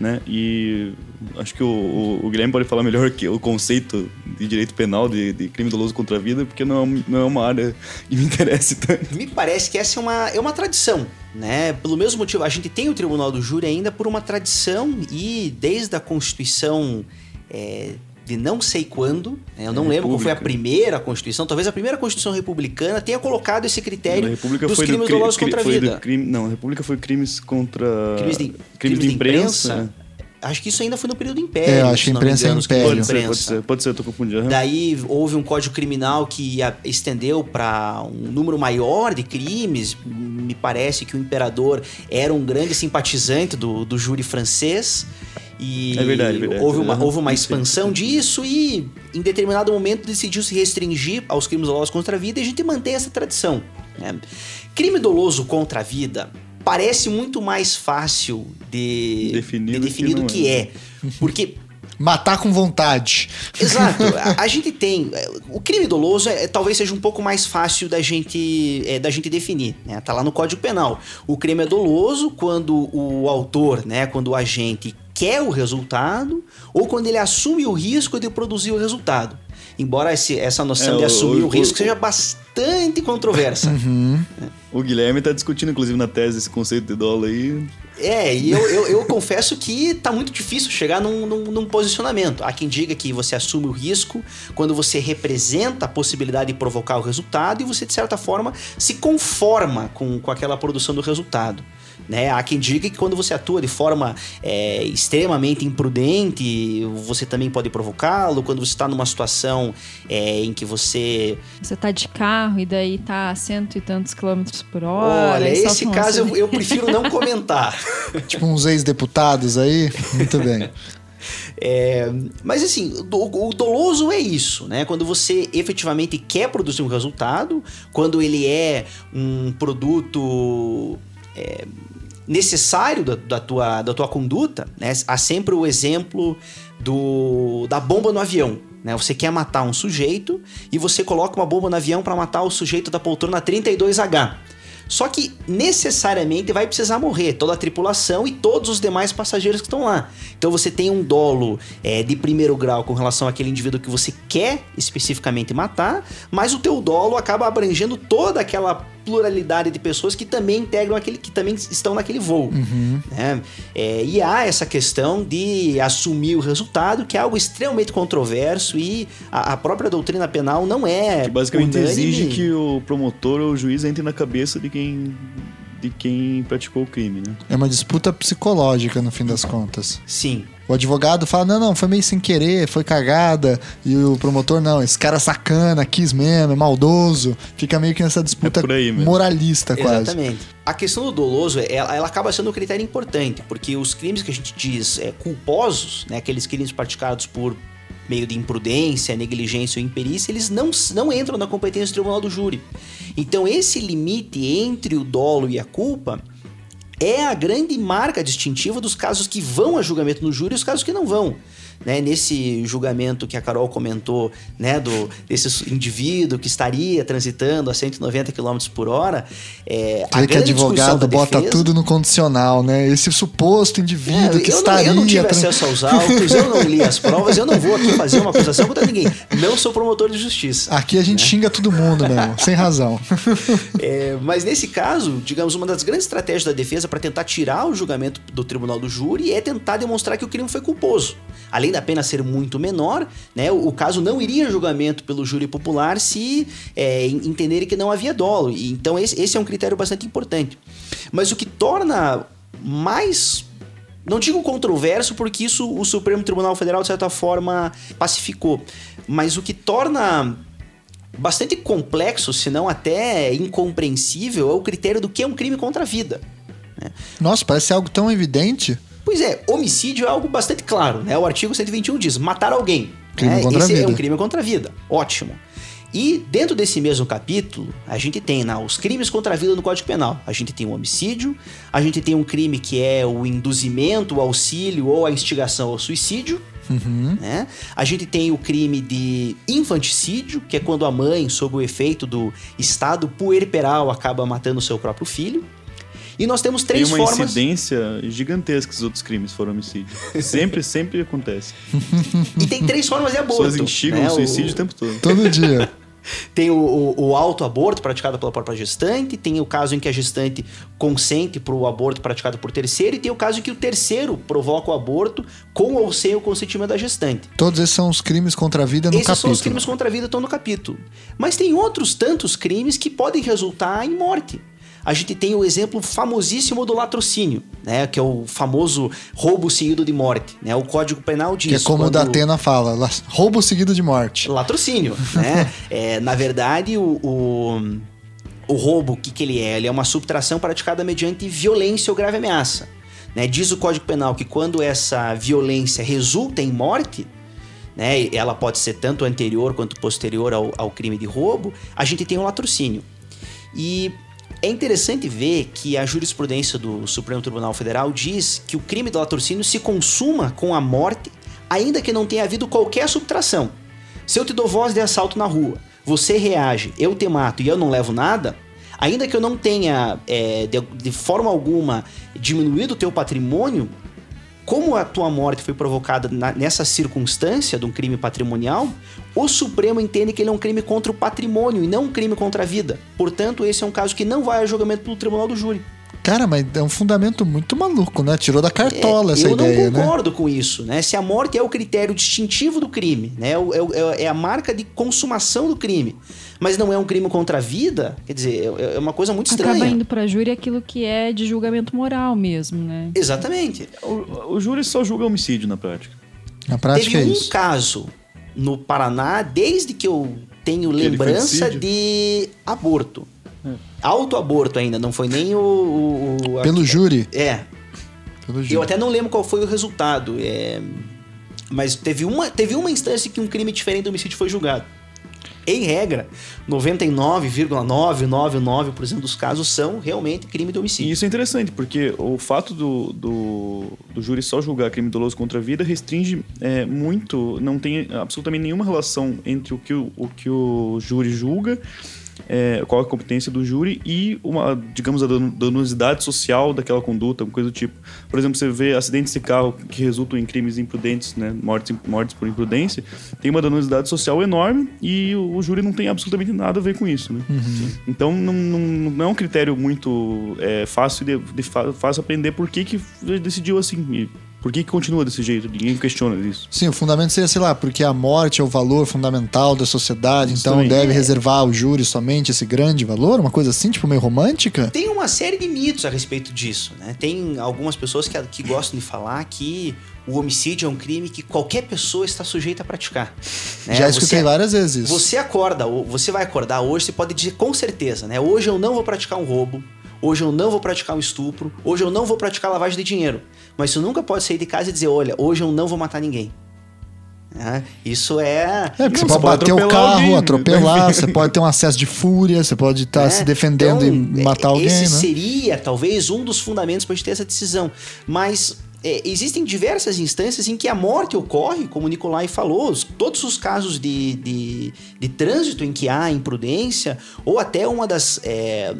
Speaker 3: Né? E acho que o, o- o Guilherme pode falar melhor que o conceito de direito penal de, de crime doloso contra a vida, porque não é, não é uma área que me [LAUGHS] interessa tanto.
Speaker 5: Me parece que essa é uma, é uma tradição, né? Pelo mesmo motivo, a gente tem o Tribunal do Júri ainda por uma tradição e desde a Constituição é, de não sei quando, né? eu não
Speaker 3: É,
Speaker 5: lembro qual foi a primeira Constituição, talvez a primeira Constituição republicana tenha colocado esse critério dos
Speaker 3: foi
Speaker 5: crimes
Speaker 3: do, cri-
Speaker 5: dolosos
Speaker 3: cri-
Speaker 5: contra a vida.
Speaker 3: crime, não, a República foi crimes contra
Speaker 5: Crimes de,
Speaker 3: crimes de imprensa.
Speaker 5: Acho que isso ainda foi no período do Império.
Speaker 1: É, acho que imprensa é
Speaker 5: engano, os crimes de
Speaker 1: Império.
Speaker 3: Pode ser, pode
Speaker 5: imprensa.
Speaker 3: ser, pode ser, eu tô confundindo.
Speaker 5: Daí houve um código criminal que estendeu para um número maior de crimes. Me parece que o imperador era um grande simpatizante do, do júri francês. E
Speaker 3: É verdade, é verdade.
Speaker 5: houve uma,
Speaker 3: Aham,
Speaker 5: houve uma expansão disso e, em determinado momento, decidiu se restringir aos crimes dolosos contra a vida e a gente mantém essa tradição. né? Crime doloso contra a vida parece muito mais fácil de
Speaker 3: Definir
Speaker 5: de
Speaker 3: do que
Speaker 5: definir do que
Speaker 3: é.
Speaker 5: é. Porque [LAUGHS]
Speaker 1: matar com vontade.
Speaker 5: Exato. [LAUGHS] A, a gente tem. é, O crime doloso é, talvez seja um pouco mais fácil da gente, é, da gente definir. Né? Tá lá no Código Penal. O crime é doloso quando o autor, né, quando o agente quer o resultado ou quando ele assume o risco de produzir o resultado. Embora esse- essa noção
Speaker 3: É,
Speaker 5: de
Speaker 3: o-
Speaker 5: assumir o,
Speaker 3: o-
Speaker 5: risco
Speaker 3: o-
Speaker 5: seja bastante controversa.
Speaker 3: O Guilherme tá discutindo, inclusive, na tese esse conceito de dolo aí.
Speaker 5: É, e eu, eu, eu confesso que tá muito difícil chegar num, num, num posicionamento. Há quem diga que você assume o risco quando você representa a possibilidade de provocar o resultado e você, de certa forma, se conforma com, com aquela produção do resultado. Né? Há quem diga que quando você atua de forma é, extremamente imprudente, você também pode provocá-lo. Quando você está numa situação é, em que você
Speaker 4: Você tá de carro e daí tá a cento e tantos quilômetros por hora.
Speaker 5: Olha, esse
Speaker 4: um
Speaker 5: caso eu, eu prefiro não comentar. [LAUGHS]
Speaker 1: tipo uns ex-deputados aí. Muito bem.
Speaker 5: É, mas assim, o, o doloso é isso, né? Quando você efetivamente quer produzir um resultado, quando ele é um produto é, necessário da, da tua, da tua conduta, né? Há sempre o exemplo do, da bomba no avião. Né? Você quer matar um sujeito e você coloca uma bomba no avião para matar o sujeito da poltrona 32H. Só que necessariamente vai precisar morrer toda a tripulação e todos os demais passageiros que estão lá. Então você tem um dolo é, de primeiro grau com relação àquele indivíduo que você quer especificamente matar, mas o teu dolo acaba abrangendo toda aquela pluralidade de pessoas que também integram aquele que também estão naquele voo. né? É, e há essa questão de assumir o resultado, que é algo extremamente controverso e a, a própria doutrina penal não é
Speaker 3: Que basicamente
Speaker 5: unânime.
Speaker 3: exige que o promotor ou o juiz entre na cabeça de quem, de quem praticou o crime, né?
Speaker 1: É uma disputa psicológica no fim das contas.
Speaker 5: Sim.
Speaker 1: O advogado fala: não, não, foi meio sem querer, foi cagada. E o promotor, não, esse cara é sacana, quis mesmo, é maldoso. Fica meio que nessa disputa
Speaker 3: É
Speaker 1: moralista, quase.
Speaker 5: Exatamente. A questão do doloso, ela, ela acaba sendo um critério importante, porque os crimes que a gente diz é, culposos, né, aqueles crimes praticados por meio de imprudência, negligência ou imperícia, eles não, não entram na competência do tribunal do júri. Então, esse limite entre o dolo e a culpa é a grande marca distintiva dos casos que vão a julgamento no júri e os casos que não vão. Né, nesse julgamento que a Carol comentou, né, do, desse indivíduo que estaria transitando a 190 km por hora, é, a
Speaker 1: que
Speaker 5: discussão
Speaker 1: advogado bota
Speaker 5: defesa-
Speaker 1: tudo no condicional, né? Esse suposto
Speaker 5: É,
Speaker 1: indivíduo que
Speaker 5: eu, não,
Speaker 1: estaria.
Speaker 5: eu não tive
Speaker 1: tra-
Speaker 5: acesso aos autos, eu não li as [LAUGHS] provas, eu não vou aqui fazer uma acusação contra ninguém. Não sou promotor de justiça.
Speaker 1: Aqui a gente xinga todo mundo mesmo, [LAUGHS] sem razão.
Speaker 5: É, mas nesse caso, digamos, uma das grandes estratégias da defesa para tentar tirar o julgamento do tribunal do júri é tentar demonstrar que o crime foi culposo. Além da pena ser muito menor, né, o, o caso não iria a julgamento pelo júri popular se é, en- entenderem que não havia dolo. Então esse, esse é um critério bastante importante. Mas o que torna mais não digo controverso, porque isso o Supremo Tribunal Federal, de certa forma, pacificou. Mas o que torna bastante complexo, se não até incompreensível, é o critério do que é um crime contra a vida.
Speaker 1: Nossa, parece algo tão evidente.
Speaker 5: Pois é, homicídio é algo bastante claro, né? O artigo 121 diz matar alguém.
Speaker 1: Crime
Speaker 5: né?
Speaker 1: contra a
Speaker 5: Esse é
Speaker 1: vida.
Speaker 5: um crime contra a vida. Ótimo. E dentro desse mesmo capítulo, a gente tem né, os crimes contra a vida no Código Penal. A gente tem o homicídio, a gente tem um crime que é o induzimento, o auxílio ou a instigação ao suicídio. né? A gente tem o crime de infanticídio, que é quando a mãe, sob o efeito do estado puerperal, acaba matando o seu próprio filho. E nós temos
Speaker 3: Tem
Speaker 5: três
Speaker 3: uma
Speaker 5: formas.
Speaker 3: incidência gigantesca que os outros crimes foram homicídio. [LAUGHS] sempre, sempre acontece.
Speaker 5: E tem três formas de aborto.
Speaker 3: Pessoas instigam
Speaker 5: né?
Speaker 3: o suicídio
Speaker 5: O-
Speaker 3: o tempo todo.
Speaker 1: Todo dia. [LAUGHS]
Speaker 5: Tem o, o, o autoaborto praticado pela própria gestante, tem o caso em que a gestante consente para o aborto praticado por terceiro, e tem o caso em que o terceiro provoca o aborto com ou sem o consentimento da gestante.
Speaker 1: Todos esses são os crimes contra a vida no
Speaker 5: Esses
Speaker 1: capítulo.
Speaker 5: são os crimes contra a vida estão no capítulo. Mas tem outros tantos crimes que podem resultar em morte. A gente tem o exemplo famosíssimo do latrocínio, né, que é o famoso roubo seguido de morte, né? O Código Penal diz
Speaker 1: Que é como o
Speaker 5: quando-
Speaker 1: da Atena fala, roubo seguido de morte.
Speaker 5: latrocínio, né? [LAUGHS] é, na verdade, o, o, o roubo, o que, que ele é? Ele é uma subtração praticada mediante violência ou grave ameaça. Né? Diz o Código Penal que quando essa violência resulta em morte, né, ela pode ser tanto anterior quanto posterior ao, ao crime de roubo, a gente tem um latrocínio. E é interessante ver que a jurisprudência do Supremo Tribunal Federal diz que o crime do latrocínio se consuma com a morte ainda que não tenha havido qualquer subtração. Se eu te dou voz de assalto na rua, você reage, eu te mato e eu não levo nada, ainda que eu não tenha é, de, de forma alguma diminuído o teu patrimônio, como a tua morte foi provocada na- nessa circunstância de um crime patrimonial, o Supremo entende que ele é um crime contra o patrimônio e não um crime contra a vida. Portanto, esse é um caso que não vai a julgamento pelo Tribunal do Júri.
Speaker 1: Cara, mas é um fundamento muito maluco, né? Tirou da cartola
Speaker 5: É,
Speaker 1: essa
Speaker 5: eu
Speaker 1: ideia,
Speaker 5: não
Speaker 1: né?
Speaker 5: concordo com isso, né? Se a morte é o critério distintivo do crime, né? É, é é a marca de consumação do crime, mas não é um crime contra a vida, quer dizer, é, é uma coisa muito estranha.
Speaker 4: Acaba indo pra júri aquilo que é de julgamento moral mesmo, né?
Speaker 5: Exatamente.
Speaker 3: O, o júri só julga homicídio na prática.
Speaker 1: Na prática
Speaker 5: Teve
Speaker 1: é
Speaker 5: um
Speaker 1: isso.
Speaker 5: caso no Paraná, desde que eu tenho
Speaker 3: Aquele
Speaker 5: lembrança de aborto. Autoaborto ainda, não foi nem o. o- o-
Speaker 1: Pelo júri.
Speaker 5: É,
Speaker 1: Pelo júri.
Speaker 5: Eu até não lembro qual foi o resultado. é, Mas teve uma, teve uma instância que um crime diferente do homicídio foi julgado. Em regra, 99,999% dos casos são realmente crime de
Speaker 3: E
Speaker 5: homicídio.
Speaker 3: isso é interessante, porque o fato do, do, do júri só julgar crime doloso contra a vida restringe é, muito, não tem absolutamente nenhuma relação entre o que o, o, que o júri julga, é, qual a competência do júri e uma, digamos, a dan- danosidade social daquela conduta, uma coisa do tipo. Por exemplo, você vê acidentes de carro que resultam em crimes imprudentes, né, mortes, mortes por imprudência, tem uma danosidade social enorme e o, o júri não tem absolutamente nada a ver com isso, né? Então não, não, não é um critério muito é, fácil de, de fácil aprender por que, que decidiu assim. E por que, que continua desse jeito? Ninguém questiona isso.
Speaker 1: Sim, o fundamento seria, sei lá, porque a morte é o valor fundamental da sociedade,
Speaker 3: Isso
Speaker 1: então
Speaker 3: também.
Speaker 1: deve
Speaker 5: É.
Speaker 1: reservar ao júri somente esse grande valor? Uma coisa assim, tipo, meio romântica?
Speaker 5: Tem uma série de mitos a respeito disso, né? Tem algumas pessoas que, que gostam de falar que o homicídio é um crime que qualquer pessoa está sujeita a praticar. né?
Speaker 1: Já escutei
Speaker 5: Você-
Speaker 1: várias vezes isso.
Speaker 5: Você acorda, ou você vai acordar hoje, você pode dizer com certeza, né? Hoje eu não vou praticar um roubo, hoje eu não vou praticar um estupro, hoje eu não vou praticar lavagem de dinheiro. Mas você nunca pode sair de casa e dizer, olha, hoje eu não vou matar ninguém. né? Isso é.
Speaker 1: É, porque
Speaker 3: Não,
Speaker 1: você pode bater o carro,
Speaker 3: alguém, né?
Speaker 1: atropelar, você pode ter um acesso de fúria, você pode estar
Speaker 5: né?
Speaker 1: se defendendo
Speaker 5: Então,
Speaker 1: e matar
Speaker 5: é-
Speaker 1: alguém,
Speaker 5: Esse
Speaker 1: né?
Speaker 5: seria talvez um dos fundamentos para a gente ter essa decisão. Mas é, existem diversas instâncias em que a morte ocorre, como o Nicolai falou, os- todos os casos de, de, de trânsito em que há imprudência, ou até uma das. é,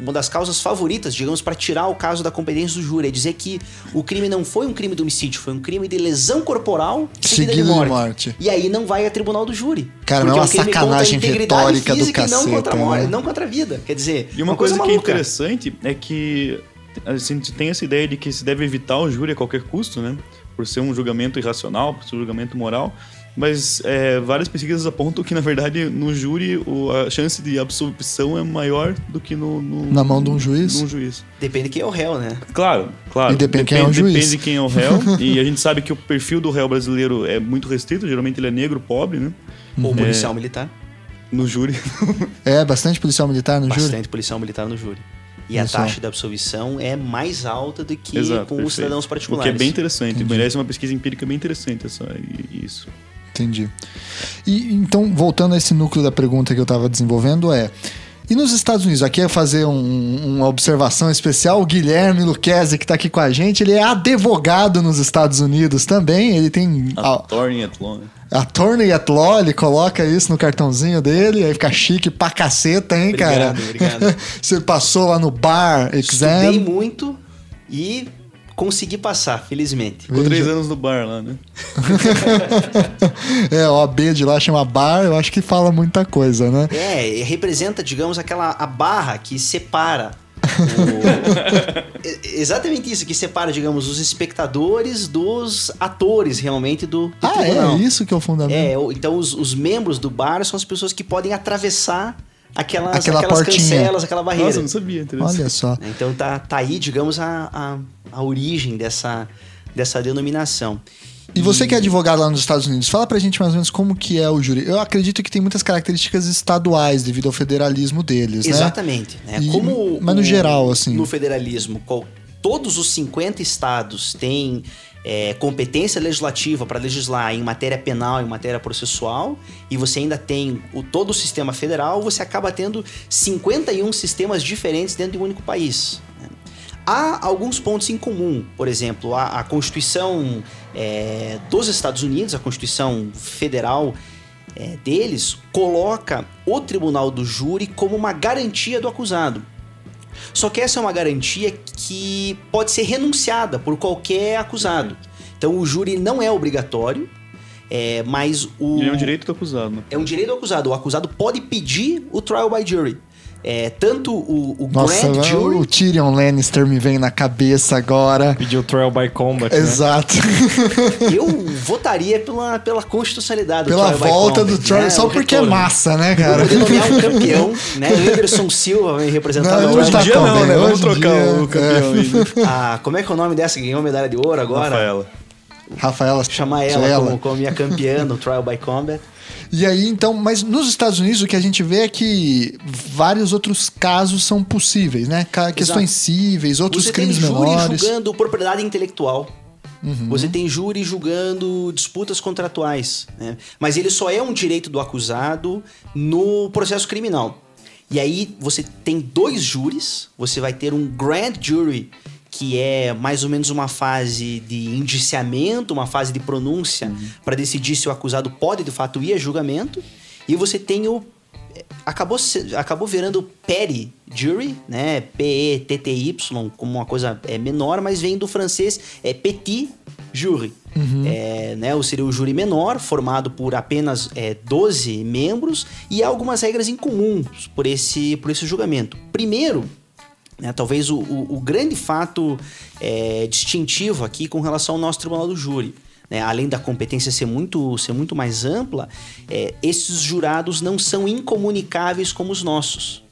Speaker 5: uma das causas favoritas, digamos, para tirar o caso da competência do júri, é dizer que o crime não foi um crime de homicídio, foi um crime de lesão corporal seguida
Speaker 1: Seguido
Speaker 5: de
Speaker 1: de
Speaker 5: morte.
Speaker 1: morte.
Speaker 5: E aí não vai a tribunal do júri.
Speaker 1: Cara, não é
Speaker 5: um
Speaker 1: uma
Speaker 5: a
Speaker 1: sacanagem retórica do
Speaker 5: física e não contra a
Speaker 1: caceta,
Speaker 5: morte,
Speaker 1: né?
Speaker 5: não contra a vida. Quer dizer,
Speaker 3: E uma,
Speaker 5: coisa,
Speaker 3: coisa, que é
Speaker 5: maluca.
Speaker 3: interessante é que a gente tem essa ideia de que se deve evitar o júri a qualquer custo, né? Por ser um julgamento irracional, por ser um julgamento moral. Mas é, várias pesquisas apontam que, na verdade, no júri o- a chance de absolvição é maior do que no, no-
Speaker 1: Na mão de um juiz?
Speaker 3: num juiz.
Speaker 5: Depende de quem é o réu, né?
Speaker 3: Claro, claro.
Speaker 1: E depende quem é o juiz.
Speaker 3: Depende quem é o réu. [LAUGHS] e a gente sabe que o perfil do réu brasileiro é muito restrito. Geralmente ele é negro, pobre, né?
Speaker 5: Ou policial militar.
Speaker 3: No júri. [LAUGHS]
Speaker 1: É, bastante policial militar no júri?
Speaker 5: Bastante policial militar no júri. E a taxa de absolvição é mais alta do que
Speaker 3: Exato,
Speaker 5: com
Speaker 3: perfeito.
Speaker 5: os cidadãos
Speaker 3: O
Speaker 5: particulares.
Speaker 3: que é bem interessante. Merece uma pesquisa empírica bem interessante essa, isso.
Speaker 1: Entendi. E então, voltando a esse núcleo da pergunta que eu estava desenvolvendo, é. E nos Estados Unidos, aqui é fazer um- uma observação especial. O Guilherme Luquezzi, que está aqui com a gente, ele é advogado nos Estados Unidos também. Ele tem a,
Speaker 3: Attorney at law. né?
Speaker 1: attorney at law, ele coloca isso no cartãozinho dele, aí fica chique pra caceta, hein, cara?
Speaker 5: Obrigado, obrigado. [LAUGHS]
Speaker 1: Você passou lá no bar
Speaker 5: Estudei
Speaker 1: exam.
Speaker 5: muito e consegui passar, felizmente.
Speaker 3: Ficou três anos no bar lá, né? [LAUGHS]
Speaker 1: É, o AB de lá chama bar, eu acho que fala muita coisa, né?
Speaker 5: É, representa, digamos, aquela a barra que separa. o- [LAUGHS] exatamente isso, que separa, digamos, os espectadores dos atores realmente do, do
Speaker 1: Ah,
Speaker 5: tribunal.
Speaker 1: é isso que é o fundamento.
Speaker 5: É, então os, os membros do bar são as pessoas que podem atravessar aquelas,
Speaker 1: Aquela
Speaker 5: aquelas
Speaker 1: portinha.
Speaker 5: cancelas, aquela barreira.
Speaker 3: Nossa, não sabia.
Speaker 1: Olha só.
Speaker 5: Então tá, tá aí, digamos, a, a, a origem dessa, dessa denominação.
Speaker 1: E você que é advogado lá nos Estados Unidos, fala pra gente mais ou menos como que é o júri. Eu acredito que tem muitas características estaduais devido ao federalismo deles, né?
Speaker 5: Exatamente. Né? Como
Speaker 1: mas no
Speaker 5: o-
Speaker 1: geral, assim.
Speaker 5: No federalismo, qual- todos os 50 estados têm é, competência legislativa para legislar em matéria penal, em matéria processual, e você ainda tem o, todo o sistema federal, você acaba tendo 51 sistemas diferentes dentro de um único país. Há alguns pontos em comum, por exemplo, a, a Constituição é, dos Estados Unidos, a Constituição Federal é, deles, coloca o tribunal do júri como uma garantia do acusado. Só que essa é uma garantia que pode ser renunciada por qualquer acusado. Então o júri não é obrigatório, é, mas o.
Speaker 3: E é um direito do acusado. né?
Speaker 5: É um direito do acusado. O acusado pode pedir o trial by jury. É, tanto o, o
Speaker 1: Nossa,
Speaker 5: grand jury.
Speaker 1: o Tyrion Lannister me vem na cabeça agora.
Speaker 2: Pediu trial by combat, né?
Speaker 1: Exato. [LAUGHS]
Speaker 5: Eu votaria pela, pela constitucionalidade do
Speaker 1: Pela
Speaker 5: trial by
Speaker 1: volta
Speaker 5: combat,
Speaker 1: do trial,
Speaker 5: né?
Speaker 1: só
Speaker 5: O
Speaker 1: porque é
Speaker 5: retorno.
Speaker 1: massa, né,
Speaker 5: Eu
Speaker 1: cara?
Speaker 5: poderia nomear um [LAUGHS] campeão, né? Anderson Silva vai representar
Speaker 1: Não,
Speaker 5: o
Speaker 1: hoje tá
Speaker 3: dia
Speaker 1: tão
Speaker 3: não,
Speaker 1: bem,
Speaker 3: né? Vamos trocar
Speaker 1: dia,
Speaker 3: o campeão
Speaker 1: é.
Speaker 3: ainda. [LAUGHS]
Speaker 5: Ah, como é que é o nome dessa que ganhou medalha de ouro agora?
Speaker 3: Rafaela.
Speaker 1: Rafaela.
Speaker 5: Chamar ela como, como minha campeã no Trial by Combat.
Speaker 1: E aí, então, mas nos Estados Unidos o que a gente vê é que vários outros casos são possíveis, né? Questões cíveis, outros
Speaker 5: Você
Speaker 1: crimes
Speaker 5: tem júri
Speaker 1: menores.
Speaker 5: julgando propriedade intelectual.
Speaker 1: Uhum.
Speaker 5: Você tem júri julgando disputas contratuais. né? Mas ele só é um direito do acusado no processo criminal. E aí você tem dois júris. Você vai ter um grand jury, que é mais ou menos uma fase de indiciamento, uma fase de pronúncia para decidir se o acusado pode de fato ir a julgamento. E você tem o acabou, acabou virando petty jury, né? P-E-T-T-Y, como uma coisa é, menor, mas vem do francês é petit jury. É, né, ou seria o júri menor, formado por apenas é, 12 membros, e há algumas regras incomuns por esse, por esse julgamento. Primeiro, né, talvez o, o- o grande fato é, distintivo aqui com relação ao nosso tribunal do júri. né, além da competência ser muito, ser muito mais ampla, é, esses jurados não são incomunicáveis como os nossos.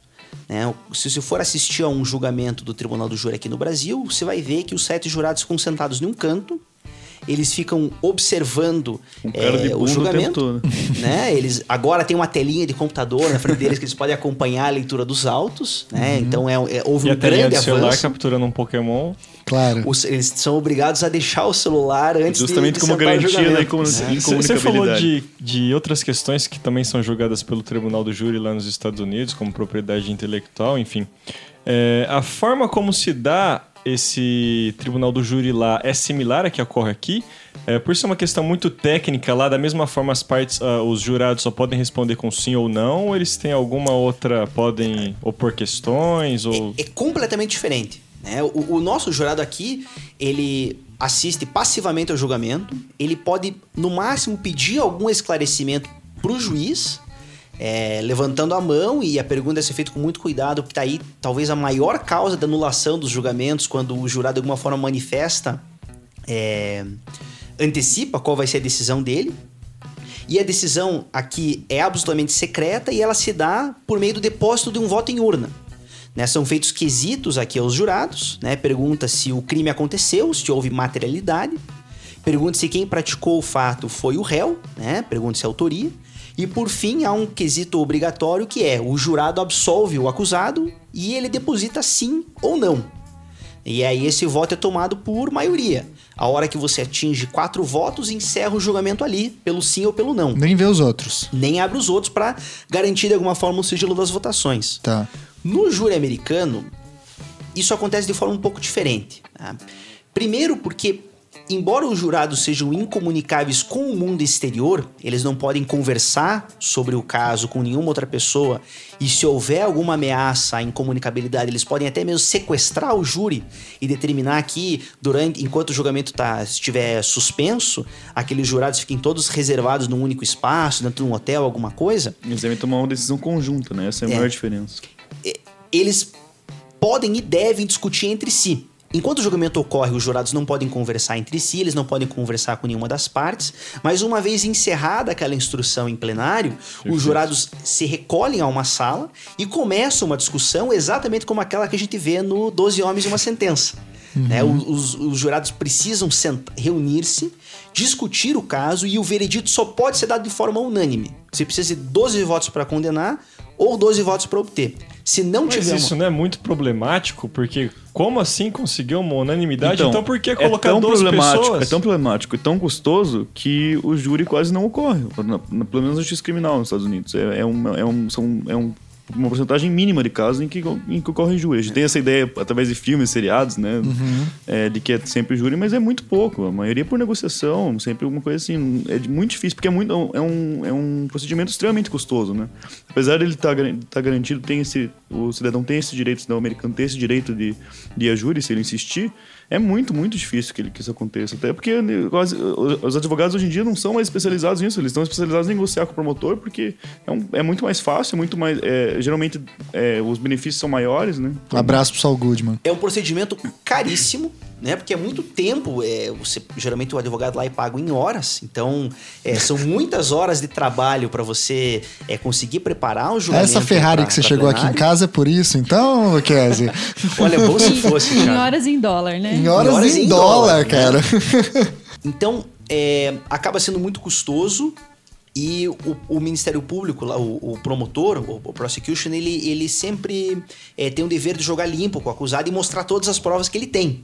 Speaker 5: né? Se você for assistir a um julgamento do Tribunal do Júri aqui no Brasil, você vai ver que os sete jurados ficam sentados em um canto, eles ficam observando
Speaker 3: cara
Speaker 5: é,
Speaker 3: de
Speaker 5: o
Speaker 3: bunda o tempo
Speaker 5: julgamento
Speaker 3: todo. [LAUGHS]
Speaker 5: né? Eles agora tem uma telinha de computador na frente deles que eles podem acompanhar a leitura dos autos, né? Então é, é- houve
Speaker 2: E
Speaker 5: um
Speaker 2: a
Speaker 5: grande
Speaker 2: de celular
Speaker 5: avanço.
Speaker 2: capturando um Pokémon.
Speaker 1: Claro.
Speaker 5: Os- eles são obrigados a deixar o celular antes
Speaker 3: Justamente
Speaker 5: de, de
Speaker 3: como garantia da
Speaker 5: né?
Speaker 2: Você falou de, de outras questões que também são julgadas pelo Tribunal do Júri lá nos Estados Unidos, como propriedade intelectual, enfim. É, a forma como se dá esse Tribunal do Júri lá é similar à que ocorre aqui. É, por ser uma questão muito técnica lá, da mesma forma as partes, ah, os jurados só podem responder com sim ou não, ou eles têm alguma outra, podem opor questões, ou...
Speaker 5: é completamente diferente. Né? O, o nosso jurado aqui, ele assiste passivamente ao julgamento, ele pode, no máximo, pedir algum esclarecimento para o juiz, é, levantando a mão, e a pergunta deve ser feita com muito cuidado, porque tá aí talvez a maior causa da anulação dos julgamentos, quando o jurado de alguma forma manifesta, é, antecipa qual vai ser a decisão dele, e a decisão aqui é absolutamente secreta e ela se dá por meio do depósito de um voto em urna. Né, são feitos quesitos aqui aos jurados, né? Pergunta se o crime aconteceu, se houve materialidade. Pergunta se quem praticou o fato foi o réu, né? Pergunta se a autoria. E por fim, há um quesito obrigatório que é o jurado absolve o acusado e ele deposita sim ou não. E aí esse voto é tomado por maioria. A hora que você atinge quatro votos, encerra o julgamento ali, pelo sim ou pelo não.
Speaker 1: Nem ver os outros.
Speaker 5: Nem abre os outros para garantir de alguma forma o sigilo das votações.
Speaker 1: Tá.
Speaker 5: No júri americano, isso acontece de forma um pouco diferente. tá? Primeiro, porque, embora os jurados sejam incomunicáveis com o mundo exterior, eles não podem conversar sobre o caso com nenhuma outra pessoa, e se houver alguma ameaça à incomunicabilidade, eles podem até mesmo sequestrar o júri e determinar que, durante, enquanto o julgamento tá, estiver suspenso, aqueles jurados fiquem todos reservados num único espaço, dentro de um hotel, alguma coisa.
Speaker 3: Eles devem tomar uma decisão conjunta, né? Essa é a
Speaker 5: É.
Speaker 3: maior diferença.
Speaker 5: eles podem e devem discutir entre si. Enquanto o julgamento ocorre, os jurados não podem conversar entre si, eles não podem conversar com nenhuma das partes, mas uma vez encerrada aquela instrução em plenário, os jurados se recolhem a uma sala e começam uma discussão exatamente como aquela que a gente vê no 12 Homens e uma Sentença. Né? O- Os, os jurados precisam reunir-se, discutir o caso e o veredito só pode ser dado de forma unânime. Você precisa de 12 votos para condenar ou 12 votos para obter. Se não
Speaker 2: Mas
Speaker 5: tiver uma-
Speaker 2: isso não é muito problemático, porque como assim conseguiu uma unanimidade? Então, por que
Speaker 3: é
Speaker 2: colocar
Speaker 3: tão
Speaker 2: 12
Speaker 3: problemático,
Speaker 2: pessoas?
Speaker 3: É tão problemático e tão custoso que o júri quase não ocorre. Na- na- pelo menos na justiça criminal nos Estados Unidos. É, é um, é um, são, é um uma porcentagem mínima de casos em que, em que ocorre júri. A gente tem essa ideia através de filmes, seriados, né? É, de que é sempre júri, mas é muito pouco. A maioria é por negociação, sempre alguma coisa assim. É muito difícil, porque é, muito, é, um, é um procedimento extremamente custoso, né? Apesar dele estar tá garantido, tem esse, o cidadão tem esse direito, o cidadão americano tem esse direito de, de ir a júri, se ele insistir, é muito, muito difícil que, ele, que isso aconteça. Até porque né, quase- os advogados hoje em dia não são mais especializados nisso, eles estão especializados em negociar com o promotor, porque é, um- é muito mais fácil, é muito mais. é, geralmente é, os benefícios são maiores, né?
Speaker 1: Abraço pro Saul Goodman.
Speaker 5: É um procedimento caríssimo, né? Porque é muito tempo. É, você, geralmente o advogado lá é pago em horas. Então, é, são [LAUGHS] muitas horas de trabalho para você é, conseguir preparar um julgamento.
Speaker 1: Essa Ferrari
Speaker 5: pra-
Speaker 1: que você chegou aqui em
Speaker 5: plenário.
Speaker 1: casa é por isso, então, Luquezzi?
Speaker 5: Olha, bom se fosse, [LAUGHS]
Speaker 4: Em
Speaker 5: Thiago.
Speaker 4: horas em dólar, né?
Speaker 1: Em horas,
Speaker 5: horas
Speaker 1: em,
Speaker 5: em
Speaker 1: dólar,
Speaker 5: dólar,
Speaker 1: cara. [LAUGHS]
Speaker 5: Então, é, acaba sendo muito custoso e o, o Ministério Público, lá, o, o promotor, o, o prosecution, ele, ele sempre é, tem o dever de jogar limpo com o acusado e mostrar todas as provas que ele tem.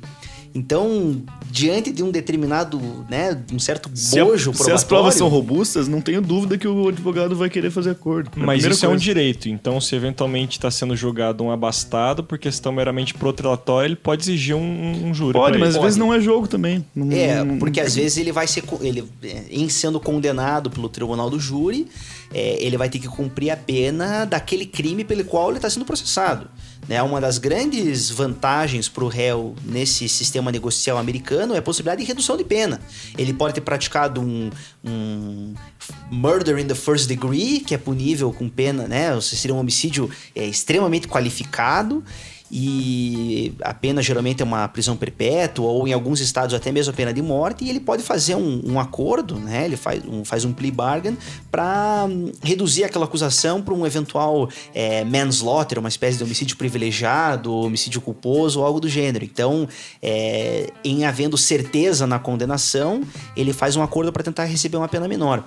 Speaker 5: Então, diante de um determinado, né, um certo
Speaker 3: Se, a-
Speaker 5: bojo
Speaker 3: se as provas são robustas, não tenho dúvida que o advogado vai querer fazer acordo. É
Speaker 2: Mas isso é um
Speaker 3: coisa.
Speaker 2: direito. Então, se eventualmente está sendo julgado um abastado por questão meramente protelatória, ele pode exigir um, um júri.
Speaker 3: Pode, mas às vezes não é jogo também. Não-
Speaker 5: É,
Speaker 3: não-
Speaker 5: porque às vezes ele vai ser. Ele, é, em sendo condenado pelo tribunal do júri, é, ele vai ter que cumprir a pena daquele crime pelo qual ele está sendo processado. Né? Uma das grandes vantagens para o réu nesse sistema negocial americano é a possibilidade de redução de pena. Ele pode ter praticado um, um murder in the first degree, que é punível com pena, né? Ou seja, seria um homicídio é, extremamente qualificado e a pena geralmente é uma prisão perpétua ou em alguns estados até mesmo a pena de morte e ele pode fazer um, um acordo, né? Ele faz um, faz um plea bargain para reduzir aquela acusação para um eventual é, manslaughter, uma espécie de homicídio privilegiado, homicídio culposo algo do gênero. Então, é, em havendo certeza na condenação, ele faz um acordo para tentar receber uma pena menor.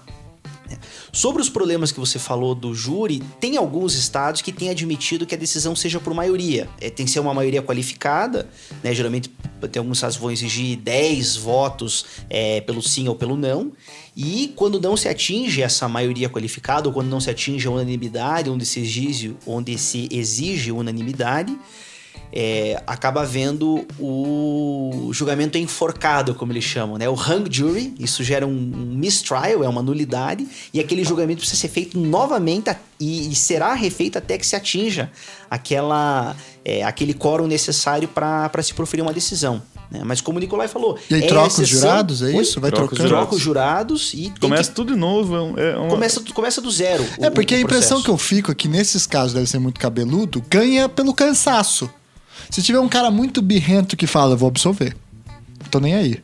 Speaker 5: Sobre os problemas que você falou do júri, tem alguns estados que têm admitido que a decisão seja por maioria. É, tem que ser uma maioria qualificada, né? Geralmente tem alguns estados que vão exigir 10 votos é, pelo sim ou pelo não. E quando não se atinge essa maioria qualificada, ou quando não se atinge a unanimidade, onde se exige, onde se exige unanimidade, é, acaba havendo o julgamento enforcado, como eles chamam, né? O hung jury, isso gera um, mistrial, é uma nulidade, e aquele julgamento precisa ser feito novamente e, e será refeito até que se atinja aquela, é, aquele quórum necessário para se proferir uma decisão. né? Mas como o Nicolai falou...
Speaker 1: E aí
Speaker 5: é
Speaker 1: troca os
Speaker 5: exceção-
Speaker 1: jurados, é isso? Vai
Speaker 3: Troca os
Speaker 1: trocando?
Speaker 5: Troca os jurados e
Speaker 3: Começa
Speaker 5: que-
Speaker 3: tudo de novo. é É uma...
Speaker 5: começa, começa do zero.
Speaker 1: É,
Speaker 5: o-
Speaker 1: porque
Speaker 5: o
Speaker 1: a impressão que eu fico é que nesses casos deve ser muito cabeludo, ganha pelo cansaço. Se tiver um cara muito birrento que fala, eu vou absolver. Tô nem aí.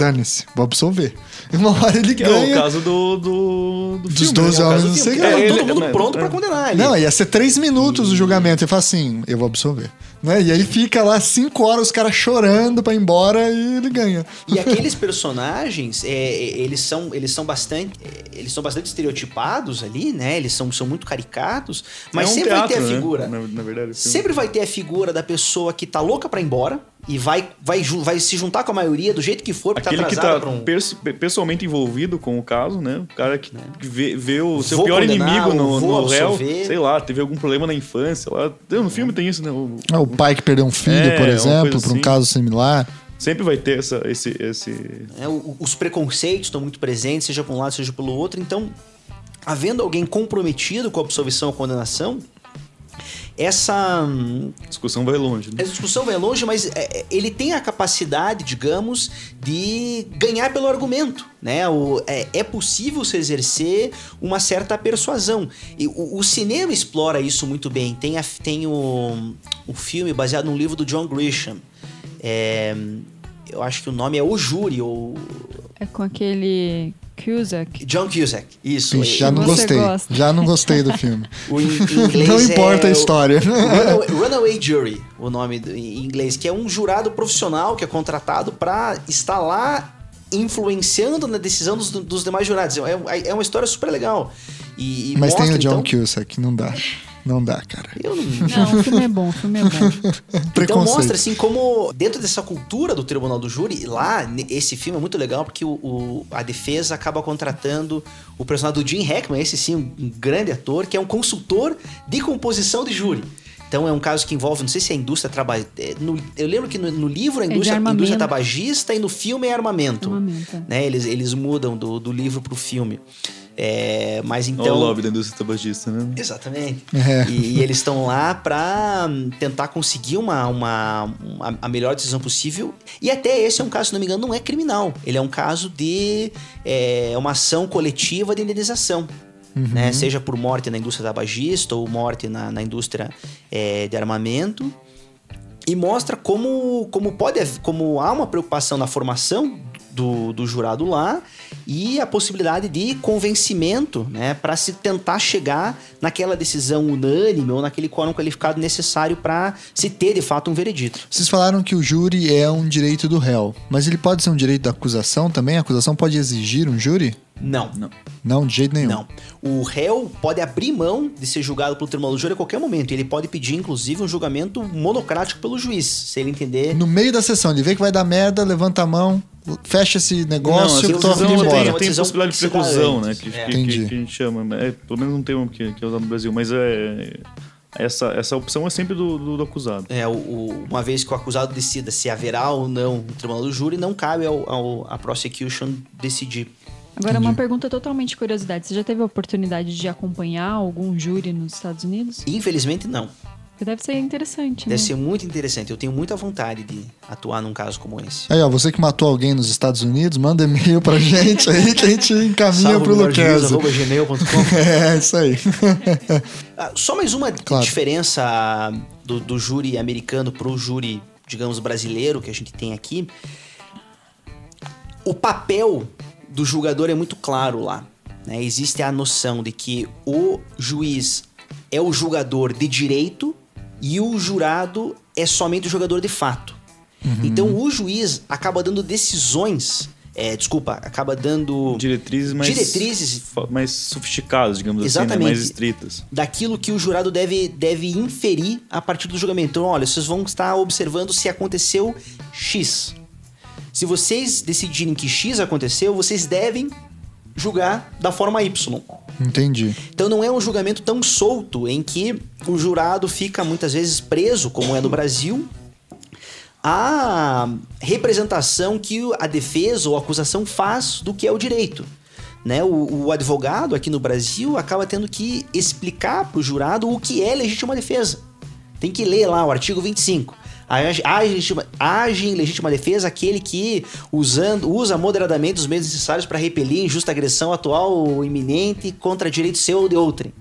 Speaker 1: Dane-se, vou absolver. [LAUGHS] Uma hora ele
Speaker 3: Que é o
Speaker 1: ganha.
Speaker 3: caso do, do, do
Speaker 1: Dos
Speaker 3: filme,
Speaker 1: 12
Speaker 3: né?
Speaker 5: É
Speaker 1: homens
Speaker 5: do filme,
Speaker 1: segredo.
Speaker 3: É,
Speaker 5: todo mundo
Speaker 3: é,
Speaker 5: pronto
Speaker 3: é.
Speaker 5: pra condenar ele.
Speaker 1: Não, ia ser três minutos o julgamento. Ele fala assim, eu vou absolver. Né? E aí fica lá cinco horas os caras chorando pra ir embora e ele ganha.
Speaker 5: E [LAUGHS] aqueles personagens, é, é, eles são, eles são bastante, eles são bastante estereotipados ali, né? Eles são, são muito caricatos, mas
Speaker 3: É um
Speaker 5: sempre
Speaker 3: teatro,
Speaker 5: vai ter a
Speaker 3: né?
Speaker 5: figura.
Speaker 3: Na, na verdade.
Speaker 5: Sempre vai ter a figura da pessoa que tá louca pra ir embora e vai, vai, vai se juntar com a maioria do jeito que for, porque
Speaker 3: Aquele
Speaker 5: tá
Speaker 3: que tá
Speaker 5: pra um...
Speaker 3: pessoalmente envolvido com o caso, né? O cara que vê, vê o seu
Speaker 5: Vou
Speaker 3: pior inimigo no, no réu, sei lá, teve algum problema na infância. Lá. No filme tem isso, né? O-
Speaker 1: É, O pai que perdeu um filho,
Speaker 3: É,
Speaker 1: por exemplo,
Speaker 3: coisa
Speaker 1: por um
Speaker 3: assim.
Speaker 1: caso similar.
Speaker 3: sempre vai ter essa, esse, esse...
Speaker 5: né? O- Os preconceitos estão muito presentes, seja por um lado, seja pelo outro. Então, havendo alguém comprometido com a absolvição ou condenação, essa... hum,
Speaker 3: discussão vai longe, né?
Speaker 5: Essa discussão vai longe, mas é, é, ele tem a capacidade, digamos, de ganhar pelo argumento. Né? O, é, é possível se exercer uma certa persuasão. E o, o cinema explora isso muito bem. Tem, a- tem o, o filme baseado num livro do John Grisham. É, eu acho que o nome é O Júri, ou
Speaker 4: É com aquele Cusack.
Speaker 5: John Cusack. Isso.
Speaker 1: Ixi, já não gostei.
Speaker 4: gosta.
Speaker 1: Já não gostei do filme. [LAUGHS]
Speaker 5: O, inglês
Speaker 1: Não importa
Speaker 5: é
Speaker 1: a história.
Speaker 5: Runaway, [LAUGHS] Runaway Jury, o nome do- em inglês, que é um jurado profissional que é contratado para estar lá influenciando na decisão dos, dos demais jurados. É, é uma história super legal. E, e
Speaker 1: Mas tem
Speaker 5: mostra,
Speaker 1: o John
Speaker 5: então,
Speaker 1: Cusack, não dá. Não dá, cara.
Speaker 5: Eu não,
Speaker 4: Não, o filme é bom, o filme é bom. [LAUGHS]
Speaker 5: Então mostra assim como dentro dessa cultura do tribunal do júri, lá esse filme é muito legal porque o, o- a defesa acaba contratando o personagem do Jim Hackman, esse sim, um grande ator, que é um consultor de composição de júri. Então é um caso que envolve, não sei se é a indústria trabalho. eu lembro que no, no livro é
Speaker 4: de
Speaker 5: indústria,
Speaker 4: armamento.
Speaker 5: indústria tabagista e no filme é armamento.
Speaker 4: Armamento, é.
Speaker 5: Né? Eles, eles mudam do, do livro pro filme. É, mas
Speaker 3: Olha
Speaker 5: então.
Speaker 3: o lobby da indústria tabagista, né?
Speaker 5: Exatamente.
Speaker 1: É.
Speaker 5: E, e eles estão lá pra hum, tentar conseguir uma, uma, uma- a melhor decisão possível. E até esse é um caso, se não me engano, não é criminal. Ele é um caso de é, uma ação coletiva de indenização. Né? Seja por morte na indústria tabagista ou morte na, na indústria é, de armamento. E mostra como, como pode como há uma preocupação na formação do, do jurado lá e a possibilidade de convencimento, né, para se tentar chegar naquela decisão unânime ou naquele quórum qualificado necessário para se ter de fato um veredito.
Speaker 1: Vocês falaram que o júri é um direito do réu, mas ele pode ser um direito da acusação também? A acusação pode exigir um júri?
Speaker 5: Não.
Speaker 1: Não, de jeito nenhum.
Speaker 5: Não. O réu pode abrir mão de ser julgado pelo tribunal do júri a qualquer momento. Ele pode pedir, inclusive, um julgamento monocrático pelo juiz, se ele entender.
Speaker 1: No meio da sessão, ele vê que vai dar merda, levanta a mão, fecha esse negócio
Speaker 3: não,
Speaker 1: e
Speaker 3: a
Speaker 1: tô a fim de ir
Speaker 3: decisão tem,
Speaker 1: embora.
Speaker 3: Tem
Speaker 5: decisão
Speaker 3: possibilidade de
Speaker 5: que
Speaker 3: preclusão, né? Que,
Speaker 5: É.
Speaker 3: que-
Speaker 1: Entendi.
Speaker 3: que- que a gente chama. É, pelo menos não tem um que, que é usado no Brasil, mas é. Essa, essa opção é sempre do, do- do acusado.
Speaker 5: É, o- o- uma vez que o acusado decida se haverá ou não um tribunal do júri, não cabe ao, ao- a prosecution decidir.
Speaker 4: Agora, uma pergunta totalmente curiosidade. Você já teve a oportunidade de acompanhar algum júri nos Estados Unidos?
Speaker 5: Infelizmente, não.
Speaker 4: Porque deve ser interessante, né?
Speaker 5: Deve ser muito interessante. Eu tenho muita vontade de atuar num caso como esse.
Speaker 1: Aí, ó, você que matou alguém nos Estados Unidos, manda e-mail pra [LAUGHS] gente aí que a gente encaminha
Speaker 5: Salve
Speaker 1: pro Luquezzi. [LAUGHS] É, isso aí. [LAUGHS]
Speaker 5: Ah, Só mais uma
Speaker 1: Claro.
Speaker 5: diferença do, do júri americano pro júri, digamos, brasileiro que a gente tem aqui. O papel do julgador é muito claro lá. né? Existe a noção de que o juiz é o julgador de direito e o jurado é somente o jogador de fato. Então o juiz acaba dando decisões, é, desculpa, acaba dando
Speaker 3: Diretrizes mais.
Speaker 5: Diretrizes.
Speaker 3: mais sofisticadas, digamos assim,
Speaker 5: Exatamente.
Speaker 3: né? mais estritas.
Speaker 5: daquilo que o jurado deve, deve inferir a partir do julgamento. Então, olha, vocês vão estar observando se aconteceu X. Se vocês decidirem que X aconteceu, vocês devem julgar da forma Y.
Speaker 1: Entendi.
Speaker 5: Então não é um julgamento tão solto em que o jurado fica muitas vezes preso, como é no Brasil, à representação que a defesa ou a acusação faz do que é o direito. Né? O, o advogado aqui no Brasil acaba tendo que explicar para o jurado o que é legítima defesa. Tem que ler lá o artigo 25. Age, age, legítima- age em legítima defesa aquele que usando, usa moderadamente os meios necessários para repelir injusta agressão atual ou iminente contra direito seu ou de outrem.